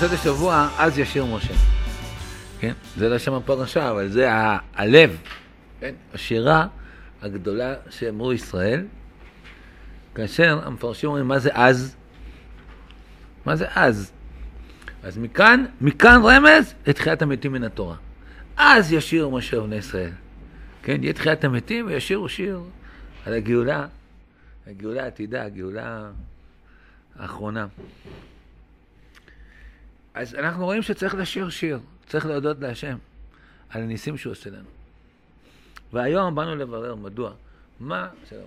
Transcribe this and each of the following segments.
פרשת השבוע, אז ישיר משה. כן? זה לא שם הפרשה, אבל זה ה- הלב, כן? השירה הגדולה שאמרו ישראל, כאשר המפרשים אומרים, מה זה אז? מה זה אז? אז מכאן, מכאן רמז לתחיית המתים מן התורה. אז ישירו משה ובני ישראל. כן, יהיה תחיית המתים וישירו שיר על הגאולה, הגאולה העתידה, הגאולה האחרונה. אז אנחנו רואים שצריך לשיר שיר, צריך להודות להשם על הניסים שהוא עושה לנו. והיום באנו לברר מדוע. מה, שלום.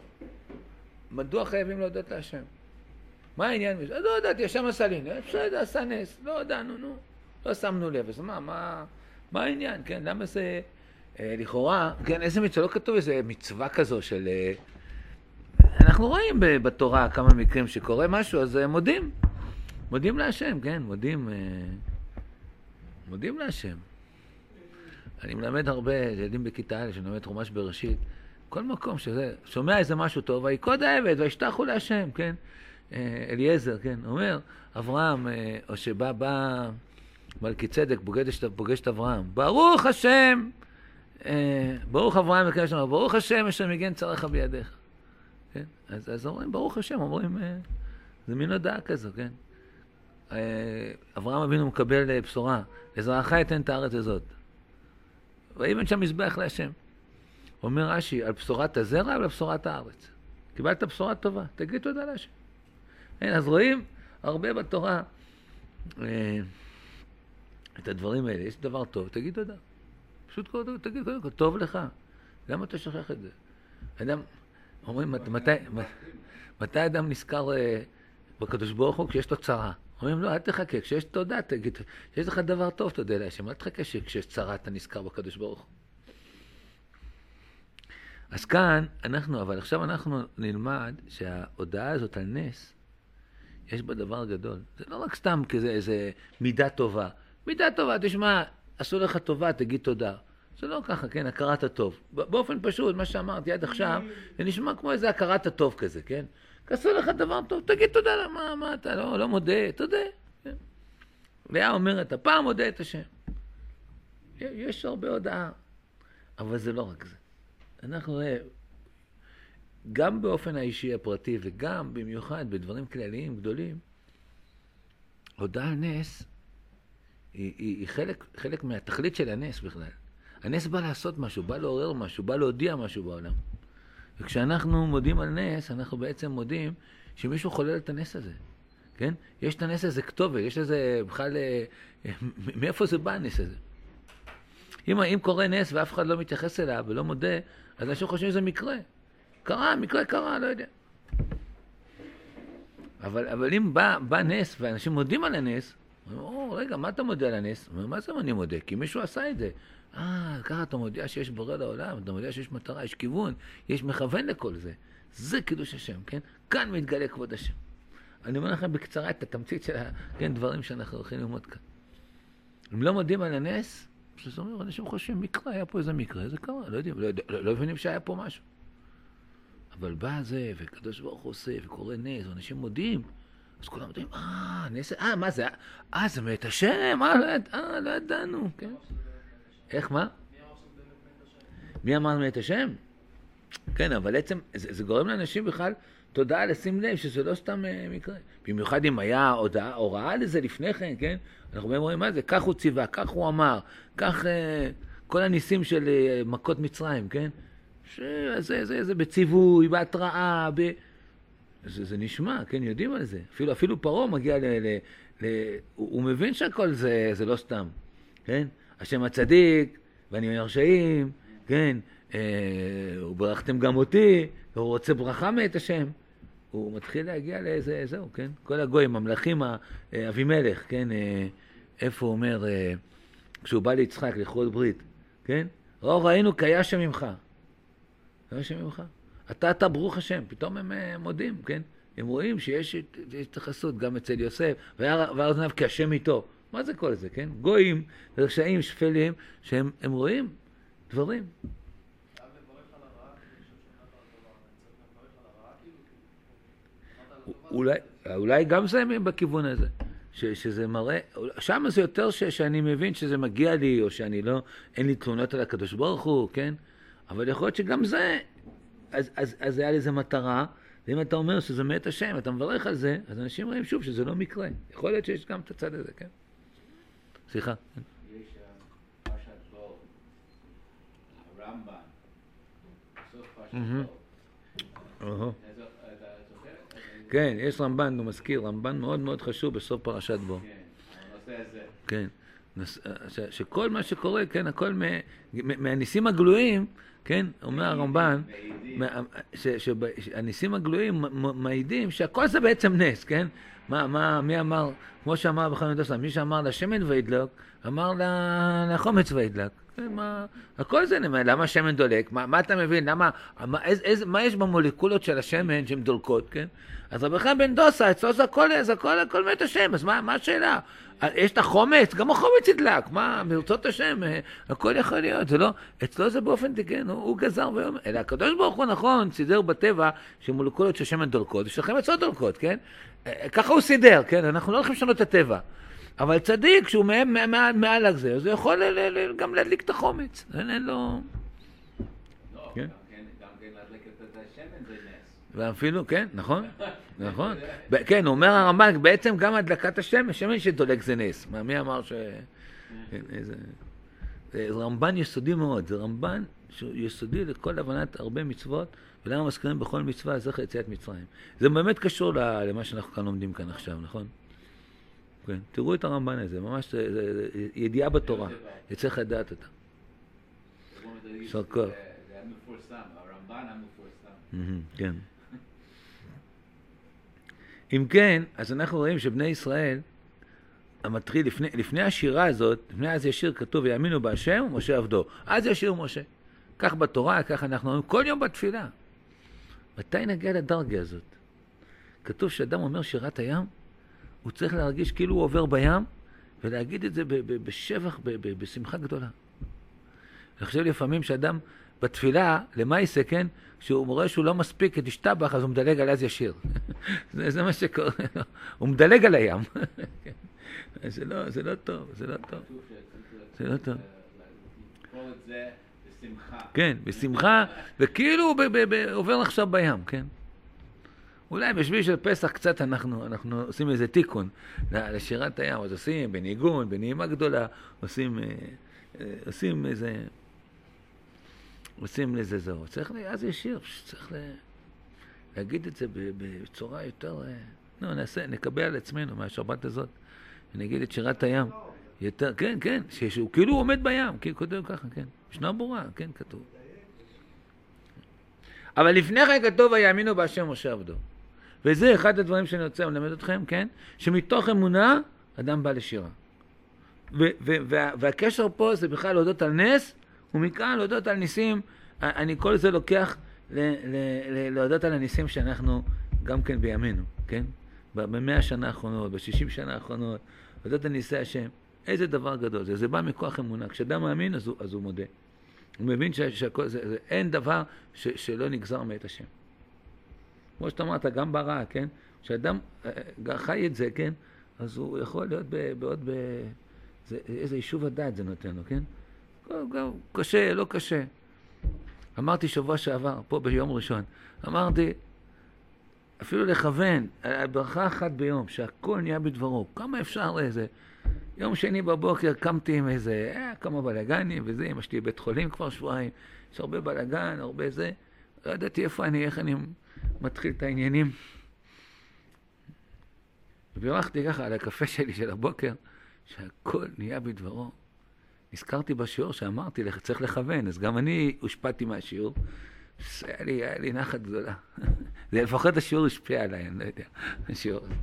מדוע חייבים להודות להשם? מה העניין? לא ידעתי, השם עשה לי נס, בסדר, עשה נס, לא ידענו, נו. לא שמנו לב, אז מה, מה, מה העניין, כן? למה זה, אה, לכאורה, כן, איזה מצווה, לא כתוב איזה מצווה כזו של... אה, אנחנו רואים בתורה כמה מקרים שקורה משהו, אז אה, מודים. מודים להשם, כן, מודים, אה, מודים להשם. אני מלמד הרבה ילדים בכיתה א', שאני מלמד חומש בראשית, כל מקום שזה, שומע איזה משהו טוב, ויקוד העבד, וישתחו להשם, כן? אה, אליעזר, כן, אומר, אברהם, אה, או שבא, בא מלכי צדק, פוגש, את- אברהם, ברוך השם, ברוך אברהם ברוך השם אשר מגן צריך בידיך. כן? אז, אז אומרים, ברוך השם, אומרים, זה מין הודעה כזו, כן? אה, אברהם אבינו מקבל אה, בשורה, לזרעך אתן את הארץ הזאת. ויבן שם מזבח להשם. אומר רש"י, על בשורת הזרע ועל בשורת הארץ. קיבלת בשורה טובה, תגיד תודה להשם. כן, אז רואים הרבה בתורה אה, את הדברים האלה. יש דבר טוב, תגיד תודה. פשוט קודם, תגיד קודם כל, טוב לך. למה אתה שוכח את זה? אדם, אומרים, מת- מתי, מת- מתי אדם נזכר אה, בקדוש ברוך הוא? כשיש לו צרה. אומרים, לא, אל תחכה, כשיש תודה, תגיד, כשיש לך דבר טוב, תודה להשם, אל תחכה שכשיש צרה אתה נזכר בקדוש ברוך. אז כאן, אנחנו, אבל עכשיו אנחנו נלמד שההודעה הזאת על נס, יש בה דבר גדול. זה לא רק סתם כזה איזה מידה טובה. מידה טובה, תשמע, עשו לך טובה, תגיד תודה. זה לא ככה, כן, הכרת הטוב. באופן פשוט, מה שאמרתי עד עכשיו, זה נשמע כמו איזה הכרת הטוב כזה, כן? עשו לך דבר טוב, תגיד תודה, מה, מה אתה לא, לא מודה, תודה. כן? לאה אומרת, הפעם מודה את השם. יש הרבה הודעה, אבל זה לא רק זה. אנחנו נראה, גם באופן האישי הפרטי וגם במיוחד בדברים כלליים גדולים, הודעה על נס היא, היא, היא חלק, חלק מהתכלית של הנס בכלל. הנס בא לעשות משהו, בא לעורר משהו, בא להודיע משהו בעולם. וכשאנחנו מודים על נס, אנחנו בעצם מודים שמישהו חולל את הנס הזה, כן? יש את הנס הזה כתובת, יש לזה בכלל... אה, מ- מאיפה זה בא הנס הזה? אם, אם קורה נס ואף אחד לא מתייחס אליו ולא מודה, אז אנשים חושבים שזה מקרה. קרה, מקרה קרה, לא יודע. אבל, אבל אם בא, בא נס ואנשים מודים על הנס, אומרים, או, רגע, מה אתה מודה על הנס? מה זה אני מודה? כי מישהו עשה את זה. אה, ככה אתה מודיע שיש בורא לעולם, אתה מודיע שיש מטרה, יש כיוון, יש מכוון לכל זה. זה קידוש השם, כן? כאן מתגלה כבוד השם. אני אומר לכם בקצרה את התמצית של הדברים כן, שאנחנו הולכים ללמוד כאן. אם לא מודים על הנס, אז אומר, אנשים חושבים, מקרה, היה פה איזה מקרה, זה קרה, לא יודעים, לא, יודע- לא, לא מבינים שהיה פה משהו. אבל בא זה, וקדוש ברוך הוא עושה, וקורא נס, ואנשים מודים, אז כולם יודעים, אה, נס, אה, מה זה, אה, זה מאת השם, אה, לא, אה, לא ידענו, כן. איך, מה? מי אמר מאת השם? כן, אבל עצם, זה, זה גורם לאנשים בכלל תודעה לשים לב שזה לא סתם אה, מקרה. במיוחד אם היה הודעה, הוראה לזה לפני כן, כן? אנחנו באמת רואים מה זה, כך הוא ציווה, כך הוא אמר, כך אה, כל הניסים של אה, מכות מצרים, כן? שזה זה, זה בציווי, בהתראה, ב... זה, זה נשמע, כן, יודעים על זה. אפילו, אפילו פרעה מגיע ל... ל, ל הוא, הוא מבין שהכל זה, זה לא סתם, כן? השם הצדיק, ואני מן הרשעים, כן? אה, וברכתם גם אותי, והוא רוצה ברכה מאת השם. הוא מתחיל להגיע לאיזה, זהו, כן? כל הגויים, המלכים, אה, אבימלך, כן? אה, איפה הוא אומר, אה, כשהוא בא ליצחק לכרות ברית, כן? לא ראינו כי היה שם ממך. היה שם ממך. אתה, אתה ברוך השם. פתאום הם מודים, כן? הם רואים שיש התייחסות גם אצל יוסף, והיה והיה זנב כי השם איתו. מה זה כל זה, כן? גויים, רשעים, שפלים, שהם הם רואים דברים. אולי, גם זה בכיוון הזה, שזה מראה, שם זה יותר שאני מבין שזה מגיע לי, או שאני לא, אין לי תלונות על הקדוש ברוך הוא, כן? אבל יכול להיות שגם זה, אז, אז, היה לזה מטרה, ואם אתה אומר שזה מאת השם, אתה מברך על זה, אז אנשים רואים שוב שזה לא מקרה. יכול להיות שיש גם את הצד הזה, כן? סליחה. יש אה, פרשת בו, הרמב"ן, בסוף פרשת מהמם. בו. אוהו. אתה זו- אתה זוכר? כן, יש רמב"ן, הוא מזכיר, רמב"ן מאוד מאוד חשוב בסוף פרשת בו. כן, הנושא הזה. כן. ש, שכל מה שקורה, כן, הכל מהניסים הגלויים, כן, אומר הרמב"ן, שהניסים הגלויים מעידים שהכל זה בעצם נס, כן? מה, מה, מי אמר, כמו שאמר בחנות הסלאם, מי שאמר לשמן וידלוק, אמר לחומץ וידלק. כן, מה, הכל זה נאמר, למה השמן דולק? מה, מה אתה מבין? למה, מה, איז, איז, מה יש במולקולות של השמן שהן דולקות, כן? אז רבי חיים בן דוסה, אצלו זה הכל, זה הכל, הכל מת השם, אז מה, מה השאלה? יש את החומץ, גם החומץ ידלק, מה, ברצות השם, אה, הכל יכול להיות, זה לא, אצלו זה באופן תקן, הוא, הוא גזר ויאמר, אלא הקדוש ברוך הוא נכון, סידר בטבע שמולקולות של שמן דולקות, ושלכם אצלו דולקות, כן? אה, ככה הוא סידר, כן? אנחנו לא הולכים לשנות את הטבע. אבל צדיק, שהוא מהם- מה- מעל, מעל זה, אז הוא יכול ל- ל- ל- גם להדליק את החומץ. אין, אין לו... לא, כן. גם כן, גם כן להדליק את השמן זה נס. ואפילו, כן, נכון, נכון. כן, אומר הרמב"ן, בעצם גם הדלקת השמש, שמן שדולק זה נס. מה, מי אמר ש... זה רמב"ן יסודי מאוד, זה רמב"ן יסודי לכל הבנת הרבה מצוות, ולמה מזכירים בכל מצווה זכר יציאת מצרים. זה באמת קשור למה שאנחנו כאן לומדים כאן עכשיו, נכון? כן, תראו את הרמב"ן הזה, ממש זה, זה, זה ידיעה בתורה, יצטרך לדעת אותה. יישר כוח. זה היה מפורסם, הרמב"ן המפורסם. כן. אם כן, אז אנחנו רואים שבני ישראל, המתחיל, לפני, לפני השירה הזאת, לפני אז ישיר כתוב, ויאמינו בהשם ומשה עבדו. אז ישיר משה. כך בתורה, כך אנחנו אומרים כל יום בתפילה. מתי נגיע לדרגה הזאת? כתוב שאדם אומר שירת הים, הוא צריך להרגיש כאילו הוא עובר בים, ולהגיד את זה בשבח, בשמחה גדולה. אני חושב לפעמים שאדם בתפילה, למה יישא, כן? כשהוא רואה שהוא לא מספיק את השתבח, אז הוא מדלג על אז ישיר. זה, זה מה שקורה. הוא מדלג על הים. זה, לא, זה לא טוב, זה לא טוב. זה לא טוב. כן, בשמחה, וכאילו עובר עכשיו בים, כן? אולי בשביל של פסח קצת אנחנו, אנחנו עושים איזה תיקון לשירת הים, אז עושים בניגון, בנעימה גדולה, עושים, אה, אה, עושים איזה, עושים לזה זהו. צריך, אז יש שיר, צריך להגיד את זה בצורה יותר, אה, נו, נעשה, נקבל על עצמנו מהשבת הזאת, ונגיד את שירת הים. יותר, כן, כן, שהוא כאילו עומד בים, כאילו כותב ככה, כן. משנה ברורה, כן, כתוב. אבל לפני כן כתוב ויאמינו בהשם משה עבדו. וזה אחד הדברים שאני רוצה ללמד אתכם, כן? שמתוך אמונה אדם בא לשירה. והקשר פה זה בכלל להודות על נס, ומכאן להודות על ניסים. אני כל זה לוקח להודות על הניסים שאנחנו גם כן בימינו, כן? במאה השנה האחרונות, בשישים שנה האחרונות, להודות על ניסי השם. איזה דבר גדול זה, זה בא מכוח אמונה. כשאדם מאמין אז הוא, אז הוא מודה. הוא מבין שהכל, זה, זה, אין דבר ש, שלא נגזר מאת השם. כמו שאתה אמרת, גם ברע, כן? כשאדם חי את זה, כן? אז הוא יכול להיות בעוד ב... זה, איזה יישוב הדעת זה נותן לו, כן? גם, קשה, לא קשה. אמרתי שבוע שעבר, פה ביום ראשון, אמרתי, אפילו לכוון על ברכה אחת ביום, שהכל נהיה בדברו, כמה אפשר לזה? יום שני בבוקר קמתי עם איזה, אה, כמה בלאגנים וזה, אמא שלי בבית חולים כבר שבועיים, יש הרבה בלאגן, הרבה זה, לא ידעתי איפה אני, איך אני מתחיל את העניינים. ובירכתי ככה על הקפה שלי של הבוקר, שהכל נהיה בדברו. נזכרתי בשיעור שאמרתי צריך לכוון, אז גם אני הושפעתי מהשיעור. היה לי, היה לי נחת גדולה. לפחות השיעור השפיע עליי, אני לא יודע, השיעור הזה.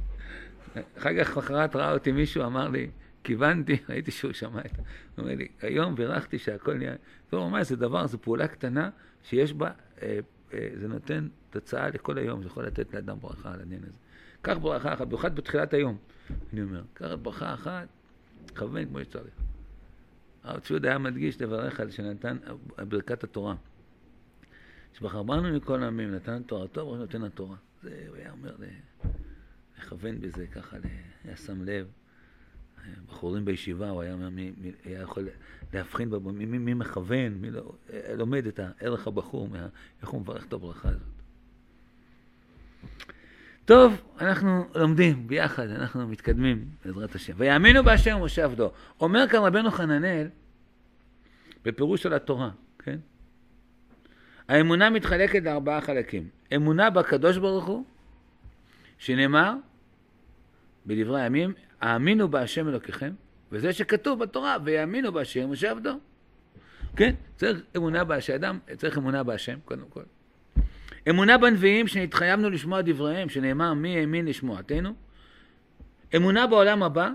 אחר כך אחרת ראה אותי מישהו, אמר לי, כיוונתי, ראיתי שהוא שמע את זה. הוא אומר לי, היום בירכתי שהכל נהיה... הוא ממש, זה דבר, זו פעולה קטנה שיש בה, אה, אה, זה נותן תוצאה לכל היום, זה יכול לתת לאדם ברכה על העניין הזה. קח ברכה אחת, במיוחד בתחילת היום, אני אומר, קח ברכה אחת, כוון כמו שצריך. הרב צבי היה מדגיש לברך על שנתן ברכת התורה. שבחרבנו מכל העמים, נתן תורתו, ברוך נותן התורה. זה, הוא היה אומר, לכוון בזה, ככה, היה שם לב. בחורים בישיבה, הוא היה, מי, מי, היה יכול להבחין בו, מי, מי, מכוון, מי לא, לומד את הערך הבחור, מה, איך הוא מברך את הברכה הזאת. טוב, אנחנו לומדים ביחד, אנחנו מתקדמים בעזרת השם. ויאמינו בהשם ומשה עבדו. אומר כאן רבנו חננאל, בפירוש של התורה, כן? האמונה מתחלקת לארבעה חלקים. אמונה בקדוש ברוך הוא, שנאמר בדברי הימים, האמינו בהשם אלוקיכם, וזה שכתוב בתורה, ויאמינו בהשם משה עבדו. כן? צריך אמונה בהשם, אדם צריך אמונה בהשם, קודם כל. אמונה בנביאים שנתחייבנו לשמוע דבריהם, שנאמר מי האמין לשמועתנו. אמונה בעולם הבא,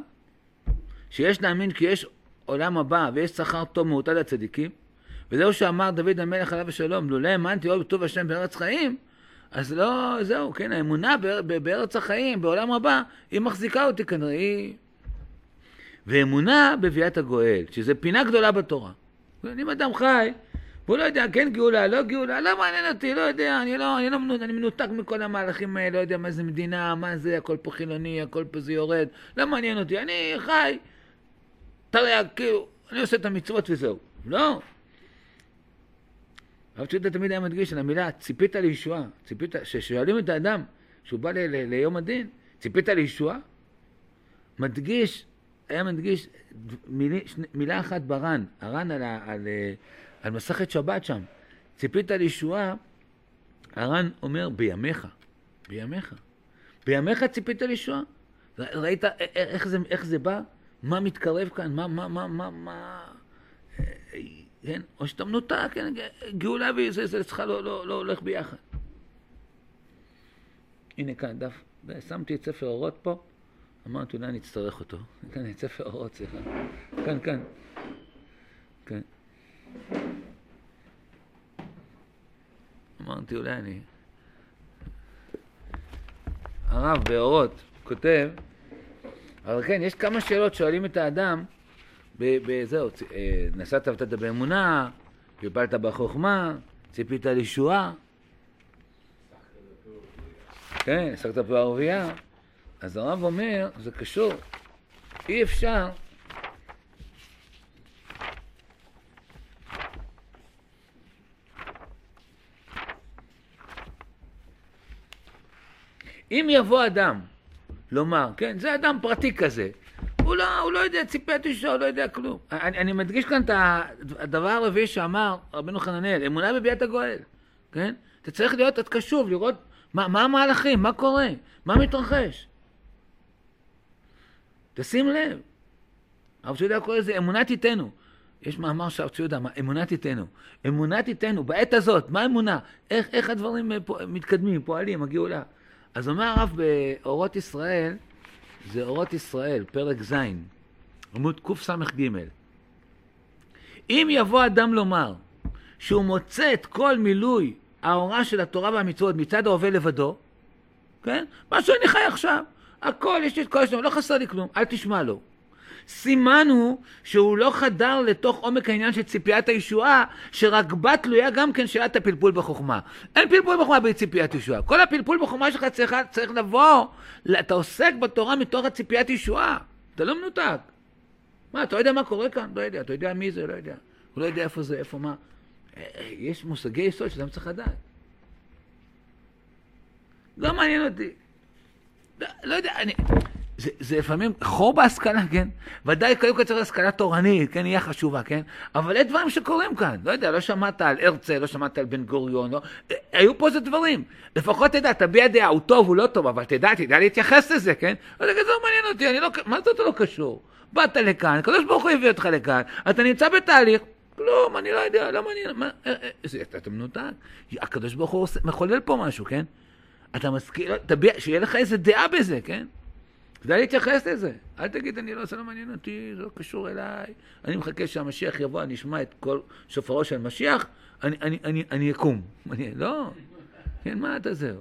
שיש להאמין כי יש עולם הבא ויש שכר טוב מעוטה לצדיקים. וזהו שאמר דוד המלך עליו השלום, לולא האמנתי אוהב טוב השם בארץ חיים, אז לא, זהו, כן, האמונה בארץ החיים, בעולם הבא, היא מחזיקה אותי כנראה, היא... ואמונה בביאת הגואל, שזה פינה גדולה בתורה. אם אדם חי, והוא לא יודע, כן גאולה, לא גאולה, לא מעניין אותי, לא יודע, אני לא, אני לא אני מנותק מכל המהלכים האלה, לא יודע מה זה מדינה, מה זה, הכל פה חילוני, הכל פה זה יורד, לא מעניין אותי, אני חי, תראה, כאילו, אני עושה את המצוות וזהו. לא, הרב צ'יטה תמיד היה מדגיש על המילה ציפית לישועה, ציפית, כששואלים את האדם, שהוא בא ל- ל- ליום הדין, ציפית לישועה? מדגיש, היה מדגיש מילה, מילה אחת בר"ן, הר"ן על, על, על, על מסכת שבת שם, ציפית לישועה, הר"ן אומר בימיך, בימיך, בימיך ציפית לישועה? ראית איך זה, איך זה בא? מה מתקרב כאן? מה, מה, מה, מה, מה... כן? או שאתה מנותק, כן? גאולה וזה זה אצלך לא, לא, לא הולך ביחד. הנה כאן דף, שמתי את ספר אורות פה, אמרתי אולי אני אצטרך אותו. כאן את ספר אורות, סליחה. כאן, כאן. כן. אמרתי אולי אני... הרב באורות כותב, אבל כן, יש כמה שאלות שואלים את האדם בזהו, אה, נסעת ותת באמונה, קיבלת בחוכמה, ציפית לישועה. כן, עסקת בערבייה. אז הרב אומר, זה קשור, אי אפשר אם יבוא אדם לומר, כן, זה אדם פרטי כזה, הוא לא, הוא לא יודע, ציפית אישו, הוא לא יודע כלום. אני, אני מדגיש כאן את הדבר הרביעי שאמר רבנו חננאל, אמונה בביאת הגואל, כן? אתה צריך להיות עוד קשוב, לראות מה, מה המהלכים, מה קורה, מה מתרחש. תשים לב. הרב ציודה קורא לזה אמונה תיתנו. יש מאמר שהרב ציודה, אמונה תיתנו. אמונה תיתנו, בעת הזאת, מה אמונה? איך, איך הדברים מתקדמים, פועלים, הגאולה. אז אומר הרב באורות ישראל, זה אורות ישראל, פרק ז', עמוד קס"ג. אם יבוא אדם לומר שהוא מוצא את כל מילוי ההוראה של התורה והמצוות מצד ההווה לבדו, כן? מה שאני חי עכשיו, הכל, יש לי את כל השלום, לא חסר לי כלום, אל תשמע לו. סימן הוא שהוא לא חדר לתוך עומק העניין של ציפיית הישועה, שרק בה תלויה גם כן שאלת הפלפול בחוכמה. אין פלפול בחוכמה בלי ציפיית ישועה. כל הפלפול בחוכמה שלך צריך, צריך לבוא, אתה עוסק בתורה מתוך הציפיית ישועה. אתה לא מנותק. מה, אתה לא יודע מה קורה כאן? לא יודע. אתה יודע מי זה? לא יודע. הוא לא יודע איפה זה, איפה מה. אה, אה, יש מושגי יסוד שאדם צריך לדעת. לא מעניין אותי. לא, לא יודע, אני... זה, זה לפעמים חור בהשכלה, כן? ודאי קודם כל צריך השכלה תורנית, כן? היא חשובה, כן? אבל יש דברים שקורים כאן. לא יודע, לא שמעת על הרצל, לא שמעת על בן גוריון, לא... היו פה איזה דברים. לפחות תדע, תביע דעה, הוא טוב, הוא לא טוב, אבל תדע, תדע להתייחס לזה, כן? לא יודע, זה לא מעניין אותי, אני לא... מה זה אתה לא קשור? באת לכאן, הקדוש ברוך הוא הביא אותך לכאן, אתה נמצא בתהליך, כלום, אני לא יודע, לא מעניין, מה... אה, אה, זה, אתה מנותק. הקדוש ברוך הוא מחולל פה משהו, כן? אתה מסכים, תביע, שיהיה לך איזה דעה בזה, כן? כדאי להתייחס לזה. אל תגיד, אני לא, זה לא מעניין אותי, זה לא קשור אליי. אני מחכה שהמשיח יבוא, אני אשמע את כל שופרו של משיח, אני, אני, אני, אני אקום. אני, לא, כן, מה אתה זהו?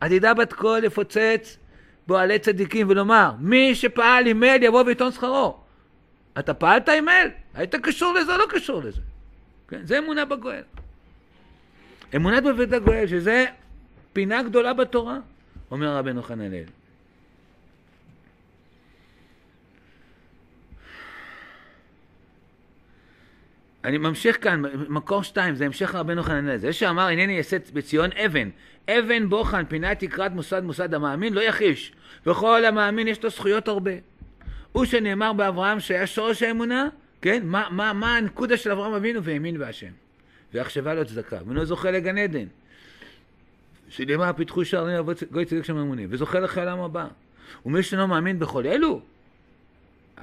עתידה בת קול לפוצץ בועלי צדיקים ולומר, מי שפעל עם מייל יבוא ויטעון שכרו. אתה פעלת עם מייל? היית קשור לזה או לא קשור לזה? כן, זה אמונה בגואל. אמונת בבית הגואל, שזה פינה גדולה בתורה, אומר רבנו חננאל. אני ממשיך כאן, מקור שתיים, זה המשך רבנו חננאל. זה שאמר, הנני אעשה בציון אבן. אבן בוחן, פינת תקרת מוסד מוסד המאמין, לא יחיש. וכל המאמין יש לו זכויות הרבה. הוא שנאמר באברהם שהיה שורש האמונה, כן? מה, מה, מה הנקודה של אברהם אבינו? והאמין בהשם. ויחשבה לו צדקה. ואינו זוכה לגן עדן. שנאמר, פיתחו שערים אבות גוי שם אמונים. וזוכה העולם הבא. ומי שאינו מאמין בכל אלו,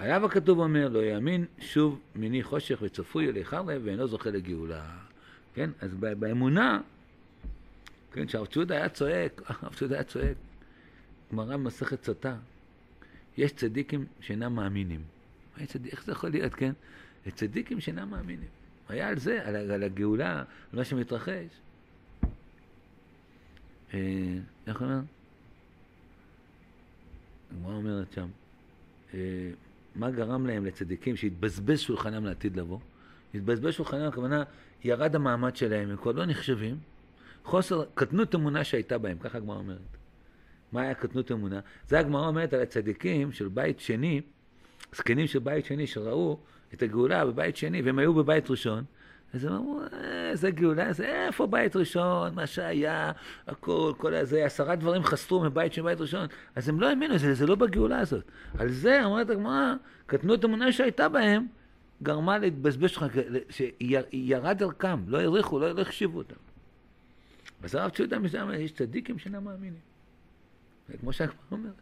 עליו הכתוב אומר, לא יאמין שוב מיני חושך וצפוי אלי חרב ואינו זוכה לגאולה. כן? אז באמונה, כן, כשהרב צ'ודה היה צועק, הרב צ'ודה היה צועק, גמרא במסכת סוטה, יש צדיקים שאינם מאמינים. איך זה יכול להיות, כן? צדיקים שאינם מאמינים. היה על זה, על, על הגאולה, על מה שמתרחש. אה, איך אומר? הגמרא אומרת שם, אה, מה גרם להם לצדיקים שהתבזבז שולחנם לעתיד לבוא? התבזבז שולחנם, הכוונה, ירד המעמד שלהם, הם כבר לא נחשבים. חוסר, קטנות אמונה שהייתה בהם, ככה הגמרא אומרת. מה היה קטנות אמונה? זה הגמרא אומרת על הצדיקים של בית שני, זקנים של בית שני שראו את הגאולה בבית שני, והם היו בבית ראשון, אז הם אמרו, אה, זה גאולה, זה איפה בית ראשון, מה שהיה, הכל, כל הזה, עשרה דברים חסרו מבית של בית ראשון. אז הם לא האמינו, זה, זה לא בגאולה הזאת. על זה, אומרת הגמרא, קטנות אמונה שהייתה בהם, גרמה להתבזבז שלך, שירד דרכם, לא העריכו, לא, לא החשיבו אותם. אז הרב ציודה משם, יש צדיקים שאינם מאמינים. כמו שהגמרא אומרת,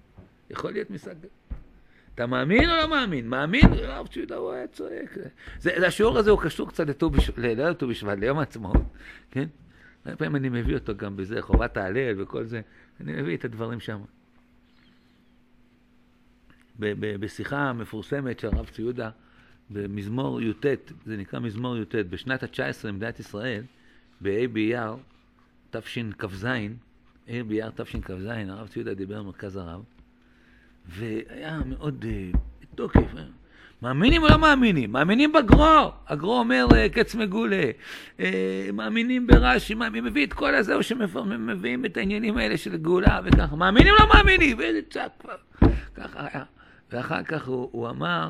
יכול להיות משג... אתה מאמין או לא מאמין? מאמין? הרב ציודה הוא היה צועק. זה, השיעור הזה הוא קשור קצת לט"ו בשבט, ליום העצמאות, כן? הרבה פעמים אני מביא אותו גם בזה, חובת ההלל וכל זה, אני מביא את הדברים שם. בשיחה מפורסמת של הרב ציודה, במזמור י"ט, זה נקרא מזמור י"ט, בשנת ה-19 למדינת ישראל, בה' באייר, תשכ"ז, ה' באייר תשכ"ז, הרב ציודה דיבר במרכז הרב, והיה מאוד בתוקף. Uh, מאמינים או לא מאמינים? מאמינים בגרו, הגרו אומר uh, קץ מגולה, uh, מאמינים ברש"י, מאמין, מביא את כל הזה, או שמביאים את העניינים האלה של גאולה וככה, מאמינים או לא מאמינים? ואיזה צעק כבר, ככה היה. ואחר כך הוא, הוא אמר,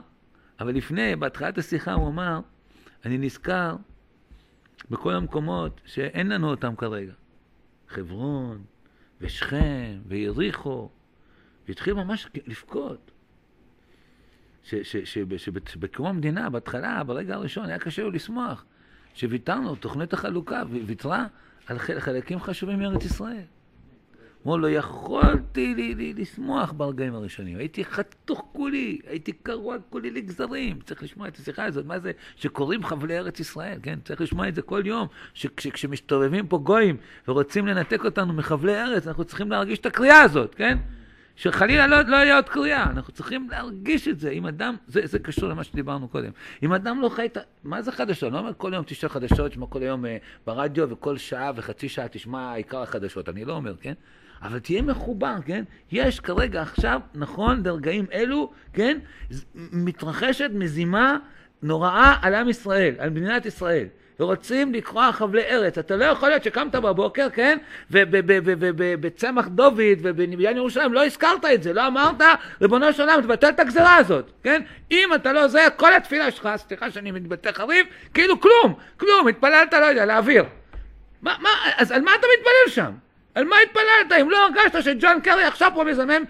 אבל לפני, בהתחלת השיחה הוא אמר, אני נזכר בכל המקומות שאין לנו אותם כרגע. חברון, ושכם, ויריחו, והתחיל ממש לבכות. שבקום המדינה, בהתחלה, ברגע הראשון, היה קשה לו לשמוח. שוויתרנו, תוכנית החלוקה, ויתרה על חלקים חשובים מארץ ישראל. הוא לא יכולתי לי, לי, לשמוח ברגעים הראשונים. הייתי חתוך כולי, הייתי קרוע כולי לגזרים. צריך לשמוע את השיחה הזאת, מה זה שקוראים חבלי ארץ ישראל, כן? צריך לשמוע את זה כל יום. שכשמסתובבים פה גויים ורוצים לנתק אותנו מחבלי ארץ, אנחנו צריכים להרגיש את הקריאה הזאת, כן? שחלילה לא, לא יהיה עוד קריאה, אנחנו צריכים להרגיש את זה. אם אדם, זה, זה קשור למה שדיברנו קודם, אם אדם לא חי את ה... מה זה חדשות? אני לא אומר כל יום תשאל חדשות, תשמע כל היום uh, ברדיו וכל שעה וחצי שעה תשמע עיקר החדשות, אני לא אומר, כן? אבל תהיה מחובר, כן? יש כרגע עכשיו, נכון, ברגעים אלו, כן? מתרחשת מזימה נוראה על עם ישראל, על מדינת ישראל. ורוצים לקרוע חבלי ארץ. אתה לא יכול להיות שקמת בבוקר, כן? ובצמח דוד ובבניין ירושלים לא הזכרת את זה, לא אמרת, ריבונו של עולם, תבטל את הגזרה הזאת, כן? אם אתה לא זה, כל התפילה שלך, סליחה שאני מתבטא חריף, כאילו כלום, כלום, התפללת, לא יודע, לאוויר. מה, מה, אז על מה אתה מתפלל שם? על מה התפללת אם לא הרגשת שג'ון קרי עכשיו פה מזמם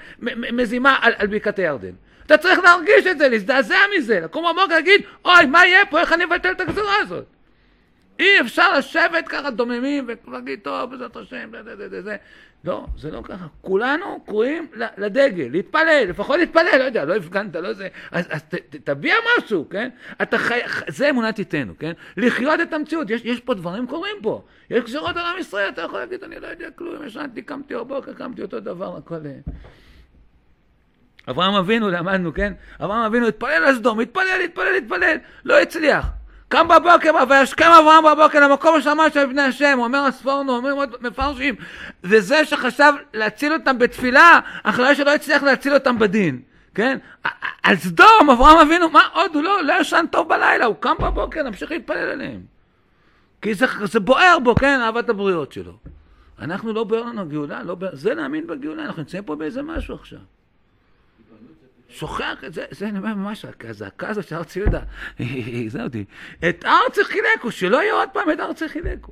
מזימה על, על בקעת הירדן? אתה צריך להרגיש את זה, להזדעזע מזה, לקום בבוקר ולהגיד, אוי, מה יהיה פה, איך אני אבטל את הגזרה הזאת? אי אפשר לשבת ככה דוממים ולהגיד, טוב, בעזרת השם, זה, זה, זה, זה. לא, זה לא ככה. כולנו קרואים לדגל, להתפלל, לפחות להתפלל, לא יודע, לא הפגנת, לא זה. אז, אז ת, ת, תביע משהו, כן? אתה חי... זה אמונה תיתנו, כן? לחיות את המציאות. יש, יש פה דברים קורים פה. יש גזירות על עם ישראל, אתה יכול להגיד, אני לא יודע כלום, ישנתי, קמתי בבוקר, קמתי אותו דבר, הכל... אברהם אבינו, למדנו, כן? אברהם אבינו התפלל על סדום, התפלל, התפלל, התפלל, לא הצליח. קם בבוקר, וישכם אברהם בבוקר למקום השמיים של בני השם, אומר הספורנו, אומרים עוד מפרשים, וזה שחשב להציל אותם בתפילה, אחרי שלא הצליח להציל אותם בדין, כן? על סדום, אברהם אבינו, מה עוד? הוא לא, לא ישן טוב בלילה, הוא קם בבוקר, נמשיך להתפלל עליהם. כי זה, זה בוער בו, כן, אהבת הבריות שלו. אנחנו לא בוער לנו גאולה, לא בוער, זה להאמין בגאולה, אנחנו נמצאים פה באיזה משהו עכשיו. שוכח את זה, זה אני אומר ממש, הזעקה הזאת של הר ציודה, זה אותי. את ארצי חילקו, שלא יהיה עוד פעם את ארצי חילקו.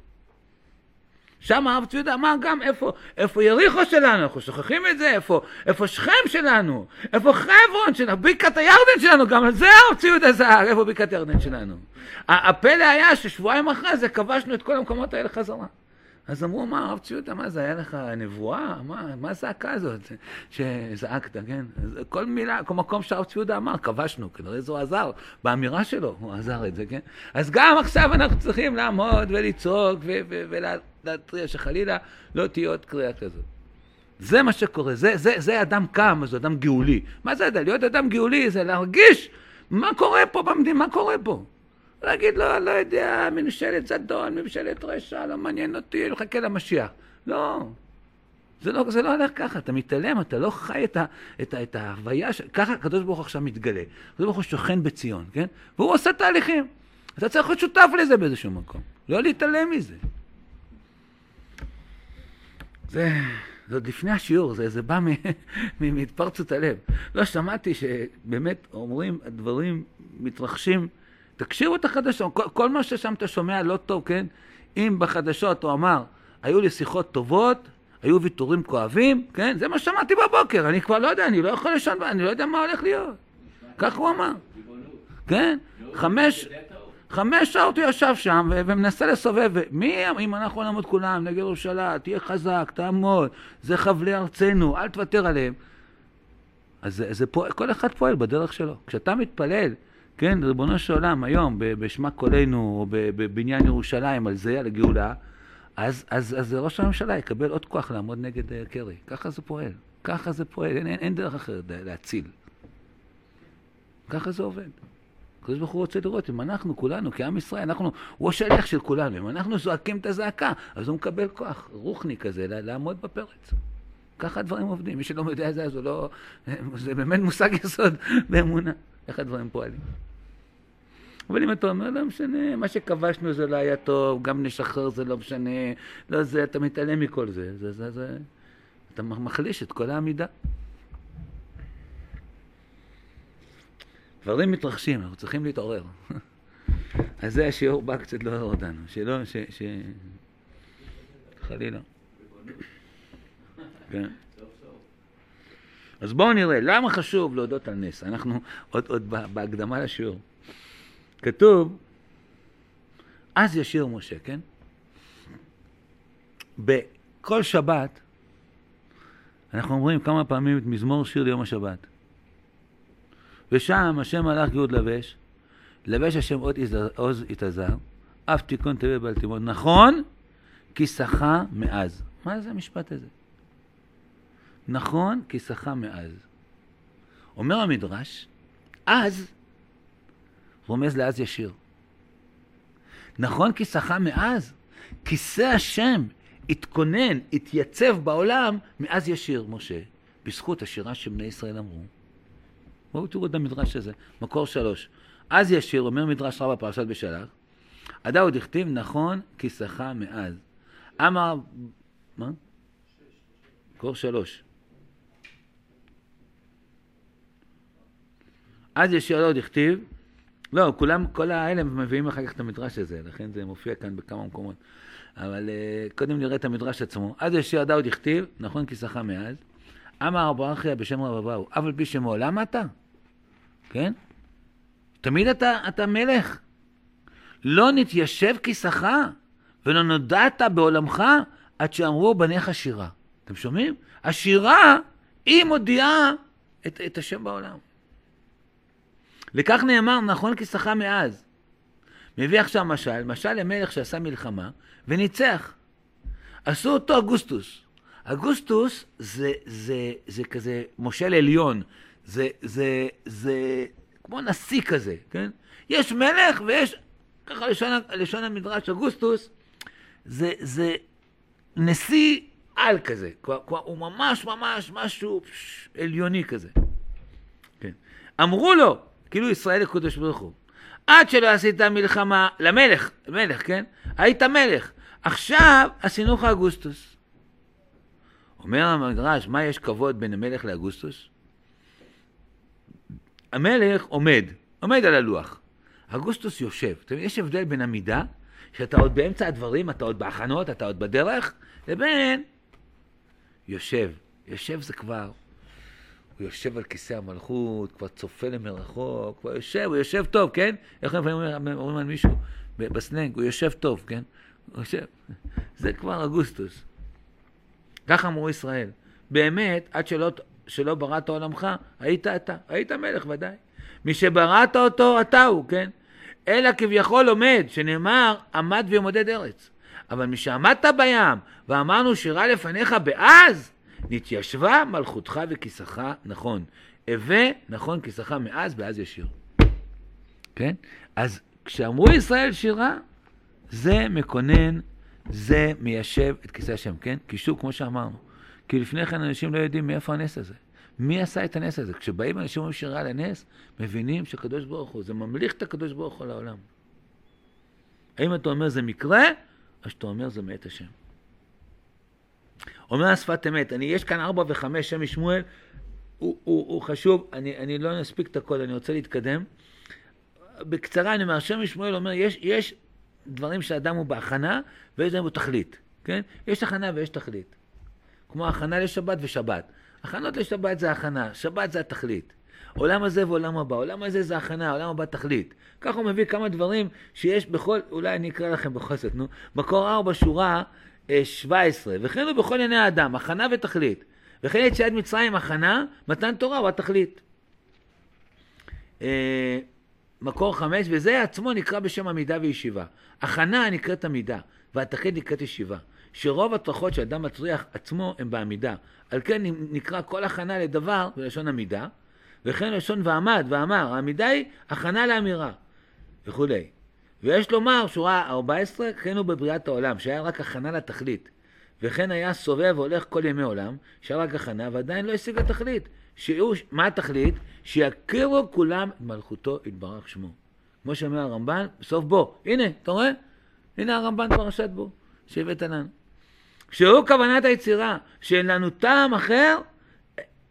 שם הרב צבי יהודה אמר גם איפה, איפה יריחו שלנו, אנחנו שוכחים את זה, איפה, איפה שכם שלנו, איפה חברון שלנו, בקעת הירדן שלנו, גם על זה הרב צבי יהודה זהר, איפה בקעת הירדן שלנו. הפלא היה ששבועיים אחרי זה כבשנו את כל המקומות האלה חזרה. אז אמרו, מה, הרב צבי יהודה, מה זה, היה לך נבואה? מה, מה הזעקה הזאת שזעקת, כן? כל מילה, כל מקום שהרב צבי יהודה אמר, כבשנו, כנראה זה הוא עזר, באמירה שלו הוא עזר את זה, כן? אז גם עכשיו אנחנו צריכים לעמוד ולצעוק ולהתריע שחלילה לא תהיה עוד קריאה כזאת. זה מה שקורה, זה, זה, זה אדם קם, זה אדם גאולי. מה זה אדם? להיות אדם גאולי זה להרגיש מה קורה פה במדינה, מה קורה פה. להגיד לו, לא יודע, ממשלת זדון, ממשלת רשע, לא מעניין אותי, אני מחכה למשיח. לא. זה לא, זה לא הולך ככה, אתה מתעלם, אתה לא חי את, ה, את, ה, את ההוויה, ש... ככה הקדוש ברוך הוא עכשיו מתגלה. הקדוש ברוך הוא שוכן בציון, כן? והוא עושה תהליכים. אתה צריך להיות שותף לזה באיזשהו מקום, לא להתעלם מזה. זה, זה עוד לפני השיעור, זה, זה בא מהתפרצות הלב. לא, שמעתי שבאמת אומרים, הדברים מתרחשים תקשיבו את החדשות, כל, כל מה ששם אתה שומע לא טוב, כן? אם בחדשות הוא אמר, היו לי שיחות טובות, היו ויתורים כואבים, כן? זה מה ששמעתי בבוקר, אני כבר לא יודע, אני לא יכול לישון, אני לא יודע מה הולך להיות. כך הוא אמר. כן? חמש, חמש שעות הוא ישב שם ומנסה לסובב, מי אם אנחנו נעמוד כולם נגד ירושלים, תהיה חזק, תעמוד, זה חבלי ארצנו, אל תוותר עליהם. אז זה, זה פועל, כל אחד פועל בדרך שלו. כשאתה מתפלל כן, ריבונו של עולם, היום, בשמה קולנו, או בבניין ירושלים, על זה, על הגאולה, אז, אז, אז ראש הממשלה יקבל עוד כוח לעמוד נגד uh, קרי. ככה זה פועל. ככה זה פועל, אין, אין, אין דרך אחרת להציל. ככה זה עובד. הקדוש ברוך הוא רוצה לראות אם אנחנו, כולנו, כעם ישראל, אנחנו, הוא השליח של כולנו, אם אנחנו זועקים את הזעקה, אז הוא מקבל כוח רוחני כזה לעמוד בפרץ. ככה הדברים עובדים. מי שלא יודע את זה, אז הוא לא... זה באמת מושג יסוד באמונה, איך הדברים פועלים. אבל אם אתה אומר, לא משנה, מה שכבשנו זה לא היה טוב, גם נשחרר זה לא משנה, לא זה, אתה מתעלם מכל זה, זה, זה, זה, אתה מחליש את כל העמידה. דברים מתרחשים, אנחנו צריכים להתעורר. אז זה השיעור בא קצת לעורר אותנו, שלא, ש... ש... חלילה. כן. אז בואו נראה, למה חשוב להודות על נס? אנחנו עוד, עוד בהקדמה לשיעור. כתוב, אז ישיר משה, כן? בכל שבת אנחנו אומרים כמה פעמים את מזמור שיר ליום השבת. ושם השם מלאך גאות לבש, לבש השם עוז יתעזר, אף תיקון תבל בל תימוד. נכון, כי שחה מאז. מה זה המשפט הזה? נכון, כי שחה מאז. אומר המדרש, אז רומז לאז ישיר. נכון כי שחה מאז? כיסא השם התכונן, התייצב בעולם מאז ישיר, משה, בזכות השירה שבני ישראל אמרו. בואו תראו את המדרש הזה, מקור שלוש. אז ישיר, אומר מדרש רבה פרשת בשלח, עדה עוד הכתיב נכון כי שחה מאז. אמר, מה? מקור שלוש. אז ישיר עוד הכתיב, לא, כולם, כל האלה מביאים אחר כך את המדרש הזה, לכן זה מופיע כאן בכמה מקומות. אבל uh, קודם נראה את המדרש עצמו. אז ישיר דאוד הכתיב, נכון כי שחה מאז, אמר רב אחיה בשם רב אבאו, אף על פי שמעולם אתה, כן? תמיד אתה, אתה מלך. לא נתיישב כיסחה, ולא נודעת בעולמך עד שאמרו בניך שירה. אתם שומעים? השירה, היא מודיעה את, את השם בעולם. לכך נאמר, נכון כי שחה מאז. מביא עכשיו משל, משל למלך שעשה מלחמה וניצח. עשו אותו אגוסטוס. אגוסטוס זה, זה, זה כזה מושל עליון, זה, זה, זה כמו נשיא כזה, כן? יש מלך ויש, ככה לשון, לשון המדרש, אגוסטוס זה, זה נשיא על כזה, כבר, כבר, הוא ממש ממש משהו פש, עליוני כזה. כן. אמרו לו, כאילו ישראל לקודש ברוך הוא. עד שלא עשית מלחמה למלך, מלך, כן? היית מלך. עכשיו עשינו לך אגוסטוס. אומר המדרש, מה יש כבוד בין המלך לאגוסטוס? המלך עומד, עומד על הלוח. אגוסטוס יושב. אתה מבין, יש הבדל בין עמידה, שאתה עוד באמצע הדברים, אתה עוד בהכנות, אתה עוד בדרך, לבין יושב. יושב זה כבר, הוא יושב על כיסא המלכות, כבר צופה למרחוק, כבר יושב, הוא יושב טוב, כן? איך לפעמים אומרים, על מישהו בסלנג, הוא יושב טוב, כן? הוא יושב. זה כבר אגוסטוס. ככה אמרו ישראל. באמת, עד שלא, שלא בראת עולמך, היית אתה. היית מלך ודאי. משבראת אותו, אתה הוא, כן? אלא כביכול עומד, שנאמר, עמד וימודד ארץ. אבל משעמדת בים, ואמרנו שירה לפניך באז, נתיישבה מלכותך וכיסך, נכון. הווה, נכון, כיסך מאז, באז ישיר. כן? אז כשאמרו ישראל שירה, זה מקונן, זה מיישב את כיסא השם, כן? כי שוב, כמו שאמרנו, כי לפני כן אנשים לא יודעים מאיפה הנס הזה. מי עשה את הנס הזה? כשבאים אנשים אומרים שירה על הנס, מבינים שהקדוש ברוך הוא, זה ממליך את הקדוש ברוך הוא לעולם. האם אתה אומר זה מקרה, או שאתה אומר זה מאת השם. אומר השפת אמת, אני, יש כאן ארבע וחמש, שם משמואל, הוא, הוא, הוא חשוב, אני, אני לא נספיק את הכל, אני רוצה להתקדם. בקצרה אני אומר, שם משמואל אומר, יש, יש דברים שאדם הוא בהכנה, ויש דברים הוא תכלית, כן? יש הכנה ויש תכלית. כמו הכנה לשבת ושבת. הכנות לשבת זה הכנה, שבת זה התכלית. עולם הזה ועולם הבא, עולם הזה זה הכנה, עולם הבא תכלית. ככה הוא מביא כמה דברים שיש בכל, אולי אני אקרא לכם בכל זאת, נו. מקור 4, שורה 17, וכן הוא בכל עיני האדם, הכנה ותכלית. וכן יציאת מצרים הכנה, מתן תורה הוא התכלית. אה, מקור 5, וזה עצמו נקרא בשם עמידה וישיבה. הכנה נקראת עמידה, והתכלית נקראת ישיבה. שרוב הטרחות שאדם מטריח עצמו הם בעמידה. על כן נקרא כל הכנה לדבר בלשון עמידה, וכן לשון ועמד ואמר, העמידה היא הכנה לאמירה, וכולי. ויש לומר, שורה 14, כן הוא בבריאת העולם, שהיה רק הכנה לתכלית. וכן היה סובב והולך כל ימי עולם, שהיה רק הכנה, ועדיין לא השיג לתכלית. שהוא, מה התכלית? שיכירו כולם את מלכותו יתברך שמו. כמו שאומר הרמב"ן, בסוף בו. הנה, אתה רואה? הנה הרמב"ן פרשת בו, שהבאת לנו. שהוא כוונת היצירה, שאין לנו טעם אחר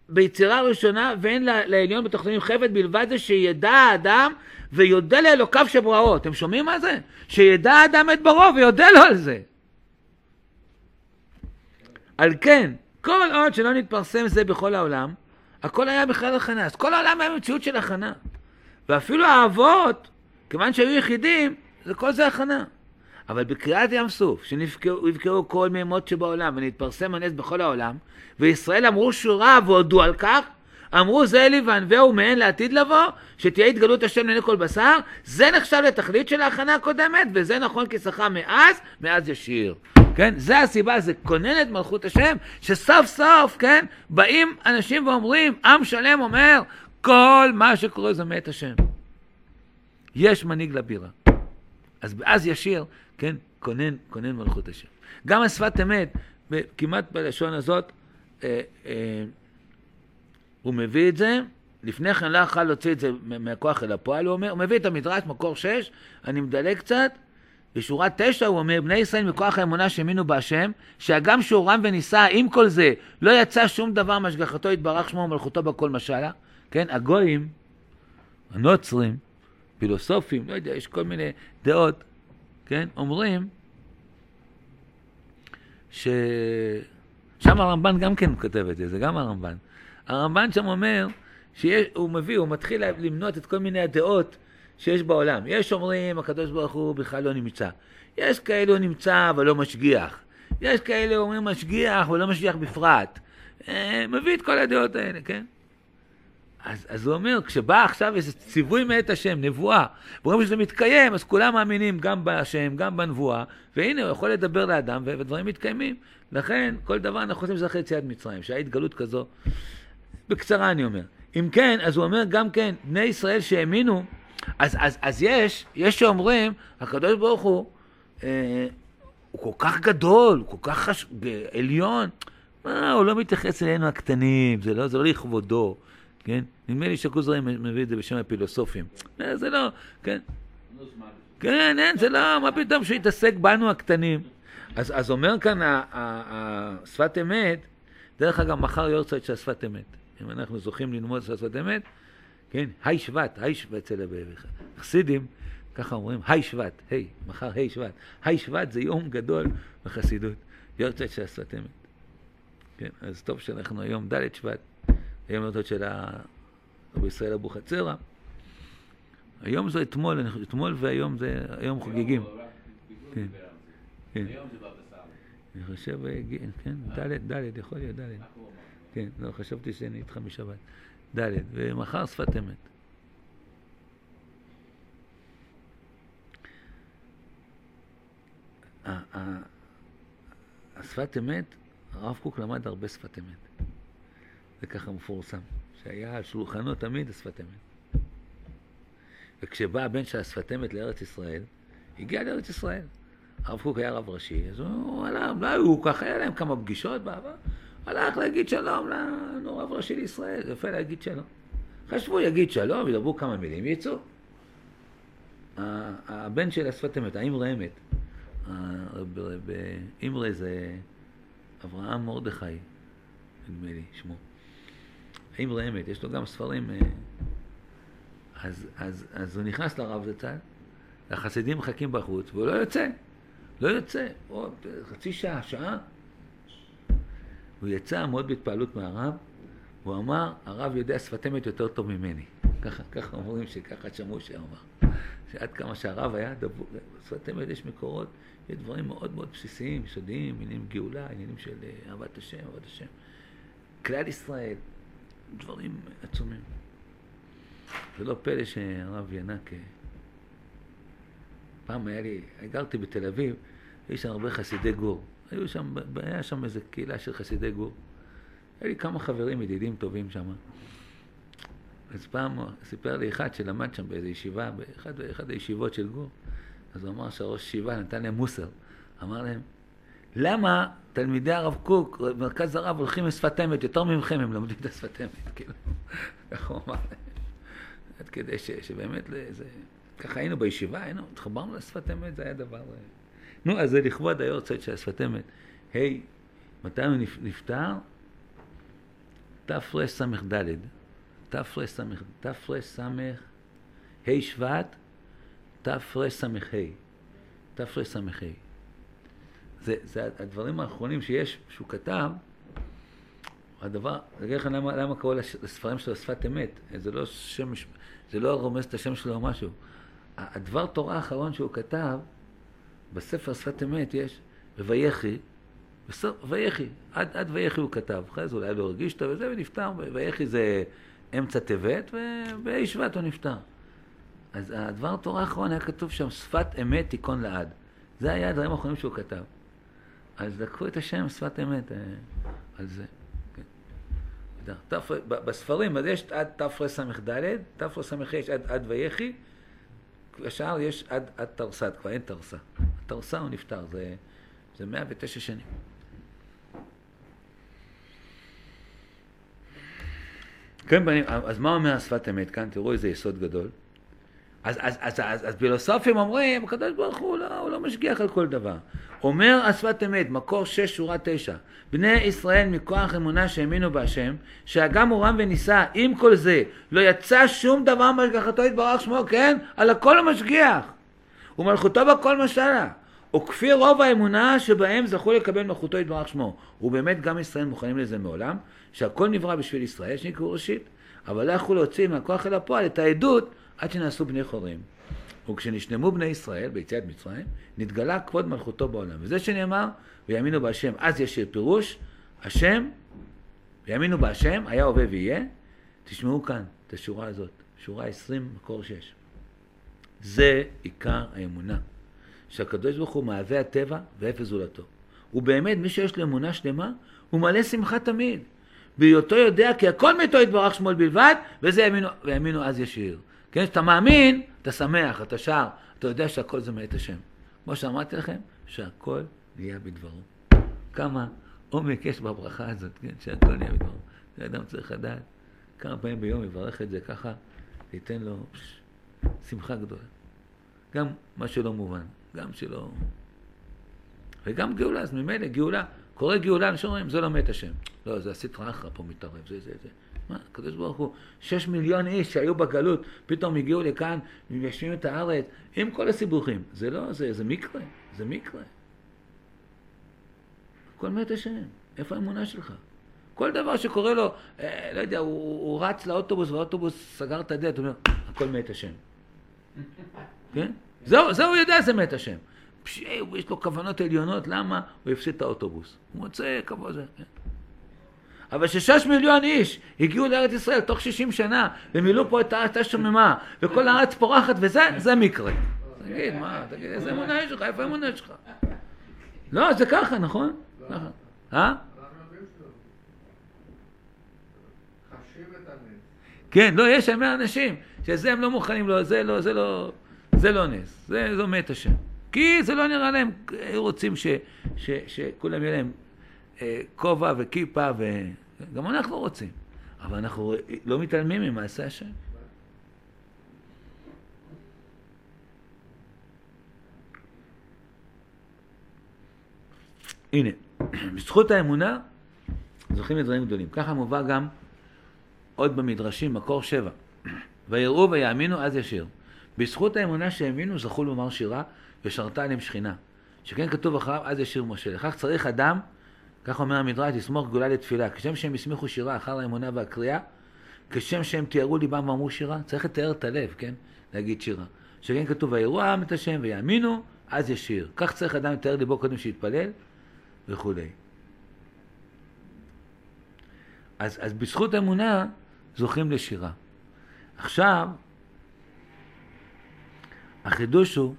ביצירה הראשונה ואין לעליון בתוכניהם חפץ בלבד זה שידע האדם ויודה לאלוקיו שבראו. אתם שומעים מה זה? שידע האדם את בראו ויודה לו על זה. על כן, כל עוד שלא נתפרסם זה בכל העולם, הכל היה בכלל הכנה. אז כל העולם היה במציאות של הכנה. ואפילו האבות, כיוון שהיו יחידים, זה כל זה הכנה. אבל בקריאת ים סוף, שנבקעו כל מימות שבעולם ונתפרסם הנס בכל העולם, וישראל אמרו שורה והודו על כך, אמרו זה אלי וענווהו מהן לעתיד לבוא, שתהיה התגלות השם לעיני כל בשר, זה נחשב לתכלית של ההכנה הקודמת, וזה נכון כשכר מאז, מאז ישיר. כן? זה הסיבה, זה כונן את מלכות השם, שסוף סוף, כן, באים אנשים ואומרים, עם שלם אומר, כל מה שקורה זה מאת השם. יש מנהיג לבירה. אז אז ישיר, כן, כונן, כונן מלכות השם. גם השפת אמת, כמעט בלשון הזאת, אה, אה, הוא מביא את זה, לפני כן לא יכול להוציא את זה מהכוח אל הפועל, הוא אומר, הוא מביא את המדרש, מקור 6, אני מדלג קצת, בשורה 9 הוא אומר, בני ישראל מכוח האמונה שהאמינו בהשם, שהגם שהורם ונישא, עם כל זה, לא יצא שום דבר מהשגחתו יתברך שמו ומלכותו בכל משלה, כן, הגויים, הנוצרים, פילוסופים, לא יודע, יש כל מיני דעות, כן, אומרים ש... שם הרמב"ן גם כן כותב את זה, זה גם הרמב"ן. הרמב"ן שם אומר, שהוא מביא, הוא מתחיל למנות את כל מיני הדעות שיש בעולם. יש אומרים, הקדוש ברוך הוא בכלל לא נמצא. יש כאלו נמצא אבל לא משגיח. יש כאלה אומרים משגיח ולא משגיח בפרט. מביא את כל הדעות האלה, כן? אז, אז הוא אומר, כשבא עכשיו איזה ציווי מאת השם, נבואה, ורואים שזה מתקיים, אז כולם מאמינים גם בהשם, גם בנבואה, והנה, הוא יכול לדבר לאדם, ודברים מתקיימים. לכן, כל דבר אנחנו חושבים שזה אחרי יציאת מצרים, שהיה התגלות כזו. בקצרה אני אומר. אם כן, אז הוא אומר גם כן, בני ישראל שהאמינו, אז, אז, אז יש, יש שאומרים, הקדוש ברוך הוא, אה, הוא כל כך גדול, הוא כל כך חש... עליון, מה, הוא לא מתייחס אלינו הקטנים, זה לא, זה לא לכבודו. כן? נדמה לי שכוזרי מביא את זה בשם הפילוסופים. זה לא, כן? כן, אין, זה לא, מה פתאום שהוא יתעסק בנו הקטנים. אז, אז אומר כאן השפת אמת, דרך אגב, מחר יורצייט של השפת אמת. אם אנחנו זוכים ללמוד את שפת אמת, כן? היי שבט, היי שבט אצל החסידים, ככה אומרים, היי שבט, היי, מחר היי שבט. היי שבט זה יום גדול בחסידות, יורצייט של השפת אמת. כן, אז טוב שאנחנו היום ד' שבט, היום יורצייט של רבי ישראל אבוחצירא. היום זה אתמול, אתמול והיום זה, היום חוגגים. כן. כן. אני חושב, אה, כן, ד', ד', יכול להיות ד'. איך הוא אמר? כן, לא, חשבתי שאני איתך משבת. ד', ומחר שפת אמת. ה- ה- השפת אמת, הרב קוק למד הרבה שפת אמת. ככה מפורסם, שהיה על שולחנו תמיד השפת אמת. וכשבא הבן של השפת אמת לארץ ישראל, הגיע לארץ ישראל. הרב קוק היה רב ראשי, אז הוא הלך, לא היו ככה, היה להם כמה פגישות בעבר, הלך להגיד שלום לנו רב ראשי לישראל, יפה להגיד שלום. חשבו, יגיד שלום, ידברו כמה מילים, יצאו. הבן של השפת אמת, האמרי אמת, אמרי זה אברהם מרדכי, נדמה לי שמו. האמרי אמת, יש לו גם ספרים. אה, אז, אז, אז הוא נכנס לרב זצ"ל, והחסידים מחכים בחוץ, והוא לא יוצא. לא יוצא. עוד חצי שעה, שעה. הוא יצא מאוד בהתפעלות מהרב, הוא אמר, הרב יודע שפת אמת יותר טוב ממני. ככה, ככה אומרים שככה שמעו שאמר. שעד כמה שהרב היה דבור, בשפת אמת יש מקורות, יש דברים מאוד מאוד בסיסיים, יסודיים, עניינים גאולה, עניינים של אה, אהבת השם, אהבת השם. כלל ישראל, דברים עצומים. זה לא פלא שהרב ינק... פעם היה לי, גרתי בתל אביב, יש שם הרבה חסידי גור. היו שם, היה שם איזו קהילה של חסידי גור. היה לי כמה חברים, ידידים טובים שם. אז פעם סיפר לי אחד שלמד שם באיזו ישיבה, באחד באחד הישיבות של גור. אז הוא אמר שהראש ישיבה נתן להם מוסר. אמר להם, למה תלמידי הרב קוק, מרכז הרב, הולכים לשפת אמת, יותר ממכם הם לומדים את השפת אמת, כאילו. ככה הוא אמר להם. עד כדי ש, שבאמת זה... ככה היינו בישיבה, היינו, התחברנו לשפת אמת, זה היה דבר... אה, נו, אז זה לכבוד היורצייט של השפת אמת. היי, מתי הוא נפ- נפטר? תרס"ד. תרס"ה. תרס"ה שבט, תרס"ה. תרס"ה. זה, זה הדברים האחרונים שיש, שהוא כתב, הדבר, אני אגיד לך למה, למה קראו לספרים שלו שפת אמת, זה לא שם, זה לא רומז את השם שלו או משהו. הדבר תורה האחרון שהוא כתב, בספר שפת אמת יש, בסוף, ויחי, עד, עד ויחי הוא כתב, אחרי זה אולי לא הרגיש טוב וזה, ונפטר, ויחי זה אמצע טבת, ובאי שבט הוא נפטר. אז הדבר תורה האחרון היה כתוב שם, שפת אמת תיכון לעד. זה היה הדברים האחרונים שהוא כתב. אז לקחו את השם שפת אמת אה, על זה. כן. בספרים, אז יש עד תרס"ד, תרס"ה יש עד, עד ויחי, השאר יש עד, עד תרס"ד, כבר אין תרס"א. תרס"א הוא נפטר, זה, זה 109 שנים. כן, בנים, אז מה אומר השפת אמת כאן? תראו איזה יסוד גדול. אז, אז, אז, אז, אז פילוסופים אומרים, הקדוש ברוך הוא לא, הוא לא משגיח על כל דבר. אומר השפת אמת, מקור 6, שורה 9, בני ישראל מכוח אמונה שהאמינו בהשם, שהגם הוא רם ונישא, עם כל זה, לא יצא שום דבר מהשגחתו יתברך שמו, כן? על הכל הוא משגיח. ומלכותו בכל משלה. וכפי רוב האמונה שבהם זכו לקבל מלכותו יתברך שמו. ובאמת גם ישראל מוכנים לזה מעולם, שהכל נברא בשביל ישראל, שנקראו ראשית, אבל לא יכלו להוציא מהכוח אל הפועל את העדות עד שנעשו בני חורים. וכשנשלמו בני ישראל ביציאת מצרים, נתגלה כבוד מלכותו בעולם. וזה שנאמר, ויאמינו בהשם, אז יש פירוש, השם, ויאמינו בהשם, היה הווה ויהיה. תשמעו כאן את השורה הזאת, שורה 20, מקור 6. זה עיקר האמונה, שהקדוש ברוך הוא מהווה הטבע ואפס זולתו. ובאמת, מי שיש לו אמונה שלמה, הוא מלא שמחה תמיד. בהיותו יודע כי הכל מאיתו יתברך שמואל בלבד, וזה יאמינו, ויאמינו אז ישיר. כן, כשאתה מאמין, אתה שמח, אתה שר, אתה יודע שהכל זה מאת השם. כמו שאמרתי לכם, שהכל נהיה בדברו. כמה עומק יש בברכה הזאת, כן, שהכל נהיה בדברו. זה אדם צריך לדעת כמה פעמים ביום יברך את זה ככה, ייתן לו פש, שמחה גדולה. גם מה שלא מובן, גם שלא... וגם גאולה, אז ממילא גאולה, קורא גאולה, אנשים אומרים, זה לא מת השם. לא, זה הסטרא אחרא פה מתערב, זה, זה, זה. מה, הקדוש ברוך הוא, שש מיליון איש שהיו בגלות, פתאום הגיעו לכאן, מיישבים את הארץ, עם כל הסיבוכים. זה לא, זה, זה מקרה, זה מקרה. הכל מת השם, איפה האמונה שלך? כל דבר שקורה לו, אה, לא יודע, הוא, הוא רץ לאוטובוס והאוטובוס סגר את הדלת, הוא אומר, הכל מת השם. כן? זהו, זהו הוא יודע זה מת השם. פש... יש לו כוונות עליונות, למה? הוא הפסיד את האוטובוס. הוא מוצא כבוד. כן? אבל ששש מיליון איש הגיעו לארץ ישראל תוך שישים שנה, ומילאו פה את הארץ השוממה, וכל הארץ פורחת, וזה, זה מקרה. תגיד, מה, תגיד, איזה אמונה יש לך? איפה האמונה שלך? לא, זה ככה, נכון? ככה. אה? כן, לא, יש הרבה אנשים שזה הם לא מוכנים, לא, זה לא, זה לא, זה לא נס, זה, זו מת השם. כי זה לא נראה להם, רוצים שכולם יהיה להם כובע וכיפה, וגם אנחנו רוצים. אבל אנחנו לא מתעלמים ממעשה השם. הנה, בזכות האמונה זוכים לדברים גדולים. ככה מובא גם עוד במדרשים, מקור שבע. ויראו ויאמינו אז ישיר. בזכות האמונה שהאמינו זכו לומר שירה ושרתה עליהם שכינה. שכן כתוב אחריו אז ישיר משה. לכך צריך אדם, כך אומר המדרש, לסמוך גדולה לתפילה. כשם שהם הסמיכו שירה אחר האמונה והקריאה, כשם שהם תיארו ליבם ואמרו שירה, צריך לתאר את הלב, כן? להגיד שירה. שכן כתוב ויראו העם את השם ויאמינו אז ישיר. כך צריך אדם לתאר ליבו קודם שיתפלל וכולי. אז, אז בזכות אמונה זוכים לשירה. עכשיו, החידוש הוא,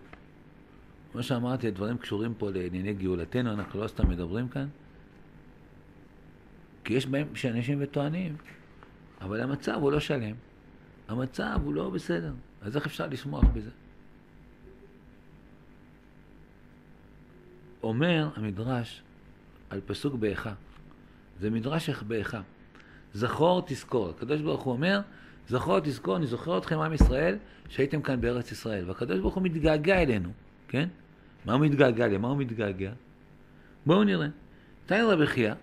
כמו שאמרתי, הדברים קשורים פה לענייני גאולתנו, אנחנו לא סתם מדברים כאן, כי יש בהם שאנשים וטוענים, אבל המצב הוא לא שלם, המצב הוא לא בסדר, אז איך אפשר לשמוח בזה? אומר המדרש על פסוק באיכה, זה מדרש באיכה, זכור תזכור, הקדוש ברוך הוא אומר, זכור תזכור, אני זוכר אתכם עם ישראל, שהייתם כאן בארץ ישראל, והקדוש ברוך הוא מתגעגע אלינו, כן? מה הוא מתגעגע? למה הוא מתגעגע? בואו נראה. תניא רבי חייא,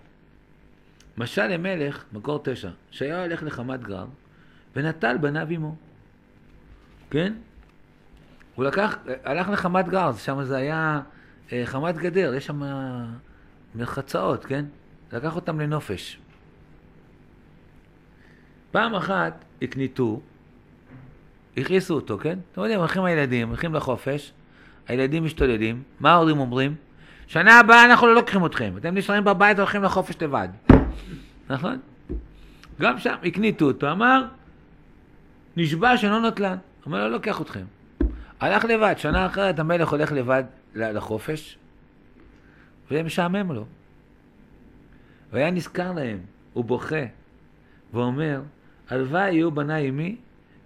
משל למלך, מקור תשע, שהיה הולך לחמת גר, ונטל בניו עמו. כן? הוא לקח, הלך לחמת גר, שם זה היה אה, חמת גדר, יש שם מרחצאות, כן? לקח אותם לנופש. פעם אחת הקניטו, הכניסו אותו, כן? אתם יודעים, הולכים הילדים, הולכים לחופש, הילדים משתוללים, מה ההורים אומרים? שנה הבאה אנחנו לא לוקחים אתכם, אתם נשארים בבית והולכים לחופש לבד. נכון? גם שם הקניטו אותו, אמר, נשבע שלא נוטלן. אמר, לא לוקח אתכם. הלך לבד, שנה אחרת המלך הולך לבד לחופש, ומשעמם לו. והיה נזכר להם, הוא בוכה, ואומר, הלוואי יהיו בניי עמי,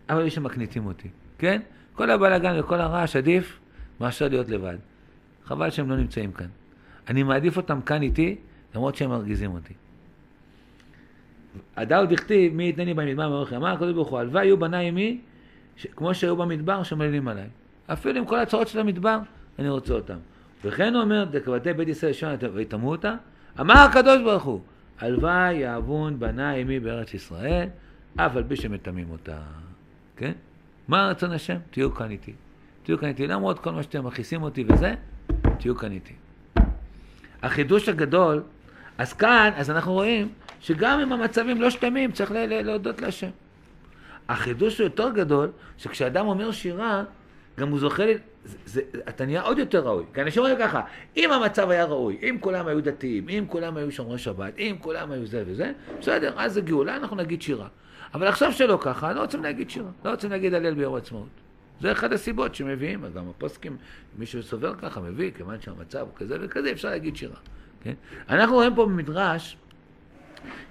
אבל יש שמקניטים אותי, כן? כל הבלאגן וכל הרעש עדיף מאשר להיות לבד. חבל שהם לא נמצאים כאן. אני מעדיף אותם כאן איתי, למרות שהם מרגיזים אותי. הדאו דכתיב, מי יתנני במדבר מאורך אמר הקדוש ברוך הוא, הלוואי יהיו בניי עמי, ש... כמו שהיו במדבר, שמלינים עליי. אפילו עם כל הצרות של המדבר, אני רוצה אותם. וכן הוא אומר, דקבתי בית ישראל שונה ויטמאו אותה, אמר הקדוש ברוך הוא, הלוואי יאבון בניי עמי בארץ ישראל, אף על פי שמטמאים אותה, כן? מה רצון השם? תהיו כאן איתי. תהיו כאן איתי. למרות כל מה שאתם מכעיסים אותי וזה, תהיו כאן איתי. החידוש הגדול, אז כאן, אז אנחנו רואים שגם אם המצבים לא שלמים, צריך להודות להשם. החידוש היותר גדול, שכשאדם אומר שירה, גם הוא זוכה, זה, זה, אתה נהיה עוד יותר ראוי. כי אנשים אומרים ככה, אם המצב היה ראוי, אם כולם היו דתיים, אם כולם היו שומרי שבת, אם כולם היו זה וזה, בסדר, אז זה גאולה, אנחנו נגיד שירה. אבל עכשיו שלא ככה, לא רוצים להגיד שירה, לא רוצים להגיד הלל ביום העצמאות. זה אחד הסיבות שמביאים, גם הפוסקים, מי שסובר ככה מביא, כיוון שהמצב הוא כזה וכזה, אפשר להגיד שירה. כן? אנחנו רואים פה במדרש,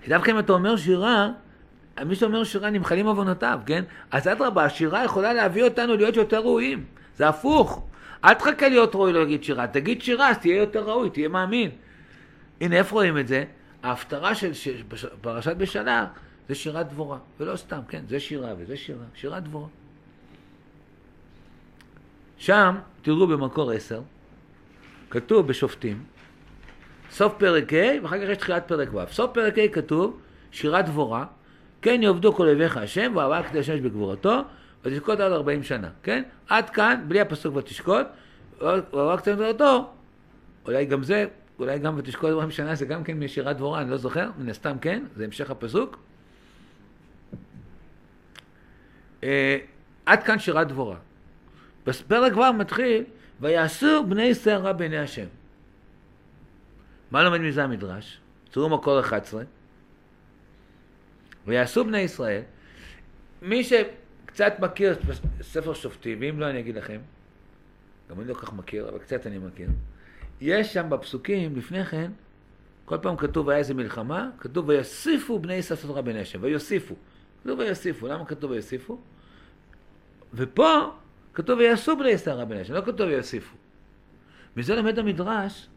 דווקא אם אתה אומר שירה, מי שאומר שירה נמחלים עוונותיו, כן? אז אדרבה, השירה יכולה להביא אותנו להיות יותר ראויים. זה הפוך. אל תחכה להיות ראוי לא להגיד שירה, תגיד שירה, אז תהיה יותר ראוי, תהיה מאמין. הנה, איפה רואים את זה? ההפטרה של פרשת בשנה זה שירת דבורה, ולא סתם, כן, זה שירה וזה שירה, שירת דבורה. שם, תראו במקור עשר, כתוב בשופטים, סוף פרק ה' ואחר כך יש תחילת פרק ו'. סוף פרק ה' כתוב שירת דבורה, כן יעבדו כל אויביך השם, ואהבה כדי השמש בגבורתו, ותשקוט עד ארבעים שנה, כן? עד כאן, בלי הפסוק ותשקוט, ואהבה כדי בגבורתו, אולי גם זה, אולי גם ותשקוט ארבעים שנה זה גם כן משירת דבורה, אני לא זוכר, מן הסתם כן, זה המשך הפסוק. אה, עד כאן שירת דבורה. בפרק כבר מתחיל, ויעשו בני ישראל רע בעיני השם. מה לומד מזה המדרש? תראו מקור 11. ויעשו בני ישראל, מי שקצת מכיר את ספר שופטים, ואם לא אני אגיד לכם, גם אני לא כל כך מכיר, אבל קצת אני מכיר, יש שם בפסוקים, לפני כן, כל פעם כתוב היה איזה מלחמה, כתוב ויוסיפו בני ישראל רע בעיני השם, ויוסיפו. כתוב ויוסיפו, למה כתוב ויוסיפו? ופה כתוב ויעשו בני ישראל רע בעיני השם, לא כתוב ויוסיפו. מזה לומד המדרש,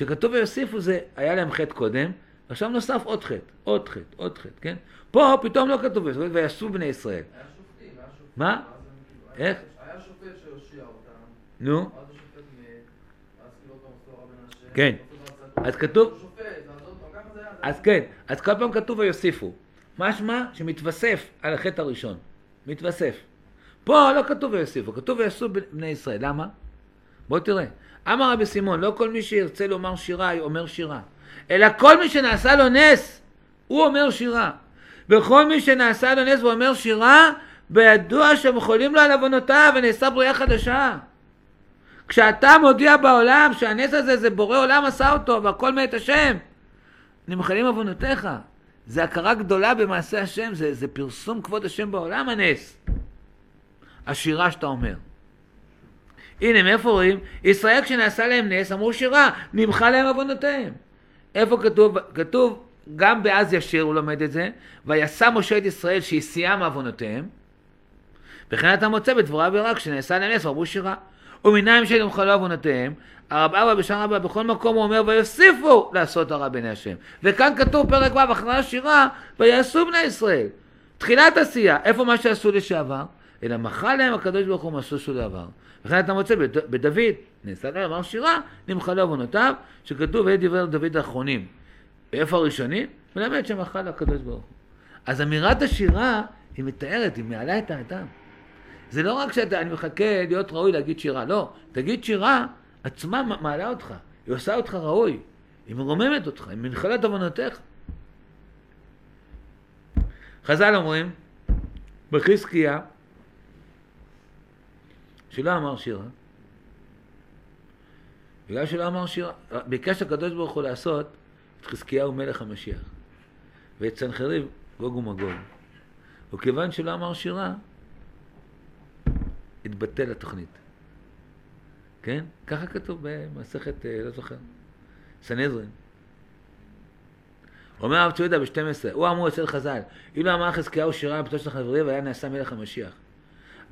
שכתוב ויוסיפו זה, היה להם חטא קודם, עכשיו נוסף עוד חטא, עוד חטא, עוד חטא, כן? פה פתאום לא כתוב ויעשו בני ישראל. היה שופטים, היה שופטים. מה? איך? היה שופט שהושיע אותם, נו, כאילו. כן. אז כתוב-. אז כן, אז כל פעם כתוב ויוסיפו. משמע שמתווסף על החטא הראשון. מתווסף. פה לא כתוב ויוסיפו, כתוב ויעשו בני ישראל. למה? בוא תראה. אמר רבי סימון, לא כל מי שירצה לומר שירה, אומר שירה. אלא כל מי שנעשה לו נס, הוא אומר שירה. וכל מי שנעשה לו נס ואומר שירה, בידוע שמחולים לו על עוונותיו ונעשה בריאה חדשה. כשאתה מודיע בעולם שהנס הזה זה בורא עולם עשה אותו והכל מאת השם, נמחלים עוונותיך. זה הכרה גדולה במעשה השם, זה, זה פרסום כבוד השם בעולם הנס. השירה שאתה אומר. הנה, מאיפה רואים? ישראל כשנעשה להם נס, אמרו שירה, נמחה להם עוונותיהם. איפה כתוב? כתוב, גם באז ישיר הוא לומד את זה, ויסע משה את ישראל שהסיעה מעוונותיהם, וכן אתה מוצא בדבורה ורק כשנעשה להם נס, ואמרו שירה. ומניים שנמחלו עוונותיהם, הרב אבא בשער אבא בכל מקום הוא אומר ויוסיפו לעשות הרע בעיני השם. וכאן כתוב פרק ו' אחרי השירה ויעשו בני ישראל. תחילת עשייה, איפה מה שעשו לשעבר? אלא מחה להם הקדוש ברוך הוא מה שעשו לעבר. וכן אתה מוצא בד- בדוד, נעשה להם אמר שירה, נמחלו עוונותיו, שכתוב ואלה דברי דוד האחרונים. איפה הראשונים? מלמד שמחה לקדוש ברוך הוא. אז אמירת השירה היא מתארת, היא מעלה את האדם. זה לא רק שאני מחכה להיות ראוי להגיד שירה, לא. תגיד שירה, עצמה מעלה אותך, היא עושה אותך ראוי, היא מרוממת אותך, היא מנחלת עוונותיך. חז"ל אומרים, בחזקיה, שלא אמר שירה, בגלל שלא אמר שירה, ביקש הקדוש ברוך הוא לעשות את חזקיהו מלך המשיח, ואת סנחריב גוג ומגוג. וכיוון שלא אמר שירה, התבטל התוכנית. כן? ככה כתוב במסכת, אה, לא זוכר, סנהדרין. אומר הרב צבי יהודה ב-12, הוא אמור אצל חז"ל, אילו אמר חזקיהו שירה בפתו של חברי והיה נעשה מלך המשיח.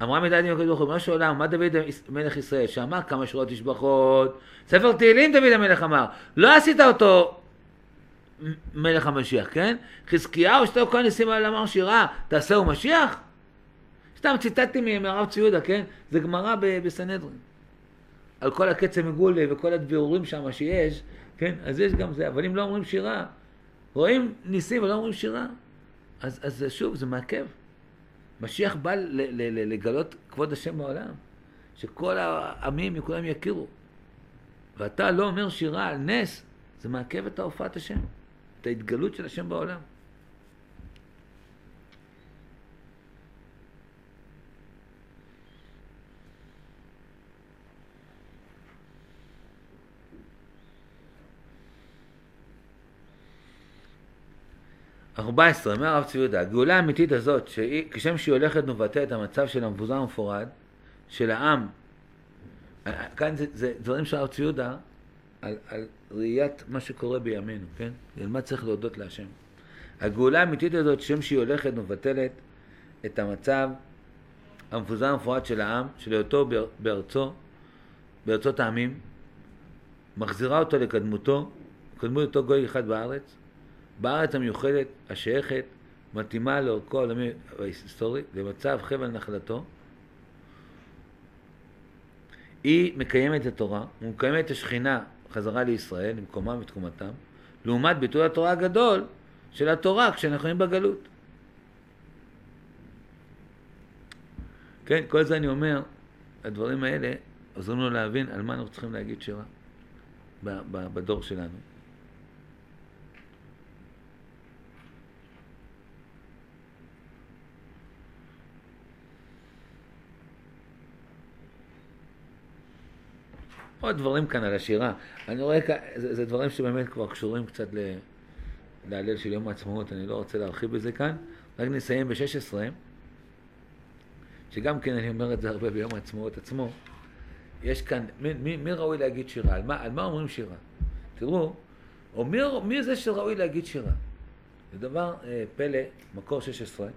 אמרה מידת דין הקדוש ברוך הוא, משהו עולם, מה דוד מלך ישראל, שאמר כמה שורות תשבחות, ספר תהילים דוד המלך אמר, לא עשית אותו מלך המשיח, כן? חזקיהו, שאתה כהן ניסים על אמר שירה, תעשהו משיח? סתם ציטטתי מהרב צבי יהודה, כן? זה גמרא בסנהדרין. על כל הקצם מגולי וכל הבירורים שם שיש, כן? אז יש גם זה, אבל אם לא אומרים שירה, רואים ניסים ולא אומרים שירה, אז, אז שוב, זה מעכב. משיח בא לגלות כבוד השם בעולם, שכל העמים כולם יכירו. ואתה לא אומר שירה על נס, זה מעכב את ההופעת השם, את ההתגלות של השם בעולם. ארבע עשרה, אומר הרב צבי יהודה, הגאולה האמיתית הזאת, שהיא, כשם שהיא הולכת ומבטא את המצב של המבוזר המפורד, של העם, כאן זה, זה דברים של הרב צבי יהודה, על, על ראיית מה שקורה בימינו, כן? על מה צריך להודות להשם. הגאולה האמיתית הזאת, שם שהיא הולכת ומבטלת את המצב המפוזר המפורד של העם, של היותו באר- בארצו, בארצות העמים, מחזירה אותו לקדמותו, קדמות אותו גוי אחד בארץ, בארץ המיוחדת, השייכת, מתאימה לאורכו העולמי ההיסטורי, למצב חבל נחלתו, היא מקיימת את התורה, ומקיימת את השכינה חזרה לישראל, למקומם ותקומתם, לעומת ביטוי התורה הגדול של התורה כשאנחנו חיים בגלות. כן, כל זה אני אומר, הדברים האלה עוזרים לנו להבין על מה אנחנו צריכים להגיד שירה בדור שלנו. עוד דברים כאן על השירה. אני רואה כאן, זה, זה דברים שבאמת כבר קשורים קצת ל- להלל של יום העצמאות, אני לא רוצה להרחיב בזה כאן. רק נסיים ב-16, שגם כן אני אומר את זה הרבה ביום העצמאות עצמו. יש כאן, מי, מי, מי ראוי להגיד שירה? על מה, על מה אומרים שירה? תראו, או מי, מי זה שראוי להגיד שירה? זה דבר אה, פלא, מקור 16,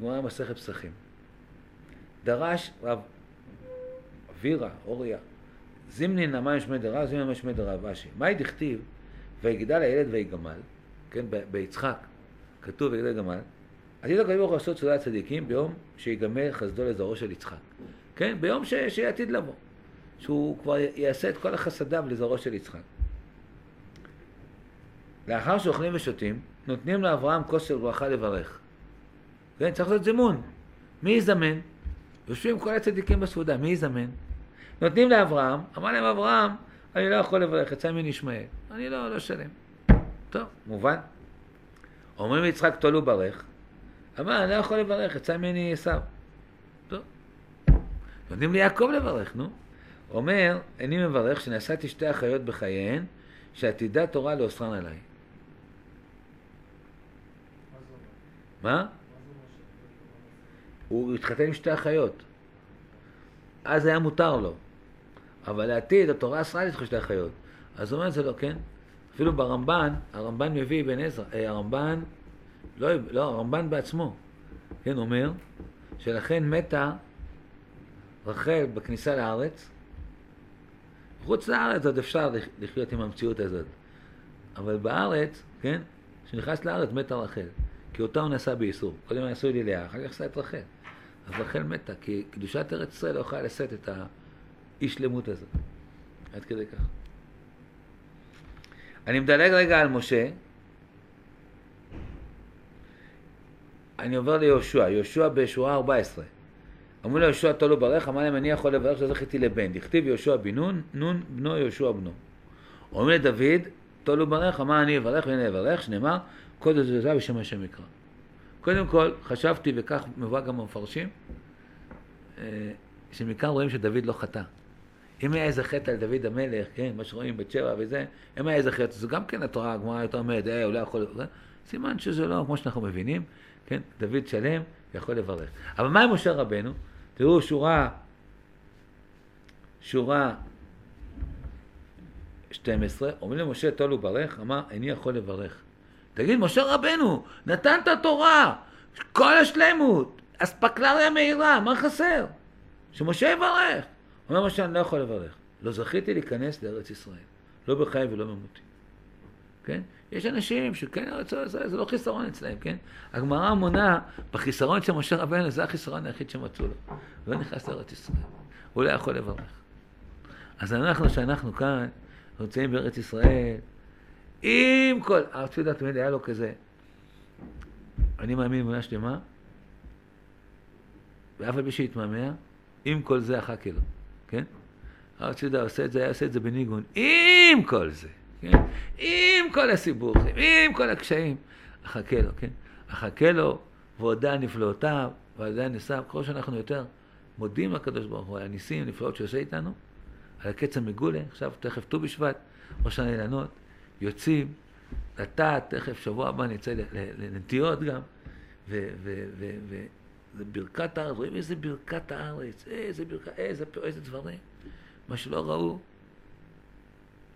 גמרא מסכת פסחים. דרש רב אבירה, אוריה, זימנין אמן שמי דרב, זימנין אמן שמי דרב אשי. מאי דכתיב, ויגדל הילד ויגמל, כן, ביצחק, כתוב ויגדל גמל, עתיד הקדוש ברוך הוא לעשות סעודת צדיקים ביום שיגמל חסדו לזרעו של יצחק. כן, ביום ש- שעתיד לבוא. שהוא כבר יעשה את כל החסדיו לזרעו של יצחק. לאחר שאוכלים ושותים, נותנים לאברהם כוס של ברכה לברך. כן, צריך לעשות זימון. מי יזמן? יושבים כל הצדיקים בסעודה, מי יזמן? נותנים לאברהם, אמר להם אברהם, אני לא יכול לברך, יצא ממני ישמעאל. אני לא, לא שלם. טוב, מובן. אומרים ליצחק תולו ברך, אמר, אני לא יכול לברך, יצא ממני עשיו. טוב. נותנים ליעקב לברך, נו. אומר, אני מברך שנשאתי שתי אחיות בחייהן, שעתידה תורה לאוסרן עליי. מה הוא התחתן עם שתי אחיות. אז היה מותר לו. אבל לעתיד התורה אסרה לתחתן שתי אחיות. אז הוא אומר את זה לא, כן? אפילו ברמב"ן, הרמב"ן מביא אבן עזרא, אה, הרמב"ן, לא, לא, הרמב"ן בעצמו, כן, אומר שלכן מתה רחל בכניסה לארץ. חוץ לארץ עוד אפשר לח- לחיות עם המציאות הזאת. אבל בארץ, כן, כשנכנס לארץ מתה רחל. כי אותה הוא נשא באיסור. קודם היה נשוי ללאה, אחר כך עשה את רחל. אז רחל מתה, כי קדושת ארץ ישראל לא יכולה לשאת את האי שלמות הזאת. עד כדי כך. אני מדלג רגע על משה. אני עובר ליהושע, יהושע בשורה 14. אמרו לו יהושע תולו ברך, אמר להם אני יכול לברך שזכיתי לבן. דכתיב יהושע בן נון, נון בנו יהושע בנו. אומר לדוד, תולו ברך, אמר אני אברך והנה אברך, שנאמר, כל זה זה בשם השם יקרא. קודם כל, חשבתי, וכך מבוא גם המפרשים, אה, שמכאן רואים שדוד לא חטא. אם היה איזה חטא על דוד המלך, כן, מה שרואים בת שבע וזה, אם היה איזה חטא, זה גם כן התורה, הגמרא יותר אומרת, אה, הוא לא יכול, סימן שזה לא, כמו שאנחנו מבינים, כן, דוד שלם יכול לברך. אבל מה עם משה רבנו? תראו, שורה, שורה 12, אומרים למשה תולו ברך, אמר, איני יכול לברך. תגיד, משה רבנו, נתן את התורה, כל השלמות, אספקלריה מהירה, מה חסר? שמשה יברך. אומר משה, אני לא יכול לברך. לא זכיתי להיכנס לארץ ישראל, לא בחיי ולא במותי. כן? יש אנשים שכן, ארץ ישראל זה לא חיסרון אצלהם, כן? הגמרא מונה, בחיסרון של משה רבנו, זה החיסרון היחיד שמצאו לו. לא נכנס לארץ ישראל. הוא לא יכול לברך. אז אנחנו, שאנחנו כאן, נמצאים בארץ ישראל, עם כל... הרב צבי תמיד היה לו כזה, אני מאמין באמונה שלמה, ואף על פי שהתמהמה, עם כל זה אחכה לו, כן? הרב ציודה עושה את זה, היה עושה את זה בניגון, עם כל זה, כן? עם כל הסיבוכים, עם כל הקשיים, אחכה לו, כן? אחכה לו, והודה נפלאותיו, והודה ניסיו, ככל שאנחנו יותר מודים לקדוש ברוך הוא על הניסים, נפלאות שעושה איתנו, על הקץ המגולה, עכשיו תכף ט"ו בשבט, ראש האילנות, יוצאים לטעת, תכף שבוע הבא נצא לנטיעות גם, וזה ברכת הארץ, רואים איזה ברכת הארץ, איזה ברכת, איזה, איזה דברים, מה שלא ראו,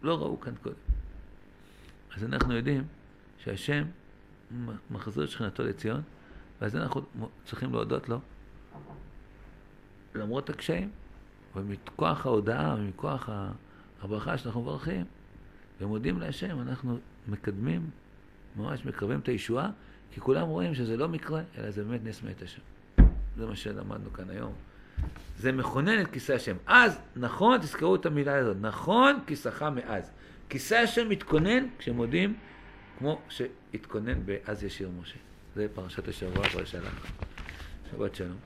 לא ראו כאן קודם. אז אנחנו יודעים שהשם מחזיר את שכינתו לציון, ואז אנחנו צריכים להודות לו, למרות הקשיים, ומכוח ההודעה ומכוח הברכה שאנחנו מברכים, ומודים להשם, אנחנו מקדמים, ממש מקרבים את הישועה, כי כולם רואים שזה לא מקרה, אלא זה באמת נס מאת השם. זה מה שלמדנו כאן היום. זה מכונן את כיסא השם. אז, נכון, תזכרו את המילה הזאת, נכון כיסאך מאז. כיסא השם מתכונן כשמודים, כמו שהתכונן ב"אז ישיר משה". זה פרשת השבוע, פרשת לך. שבת שלום.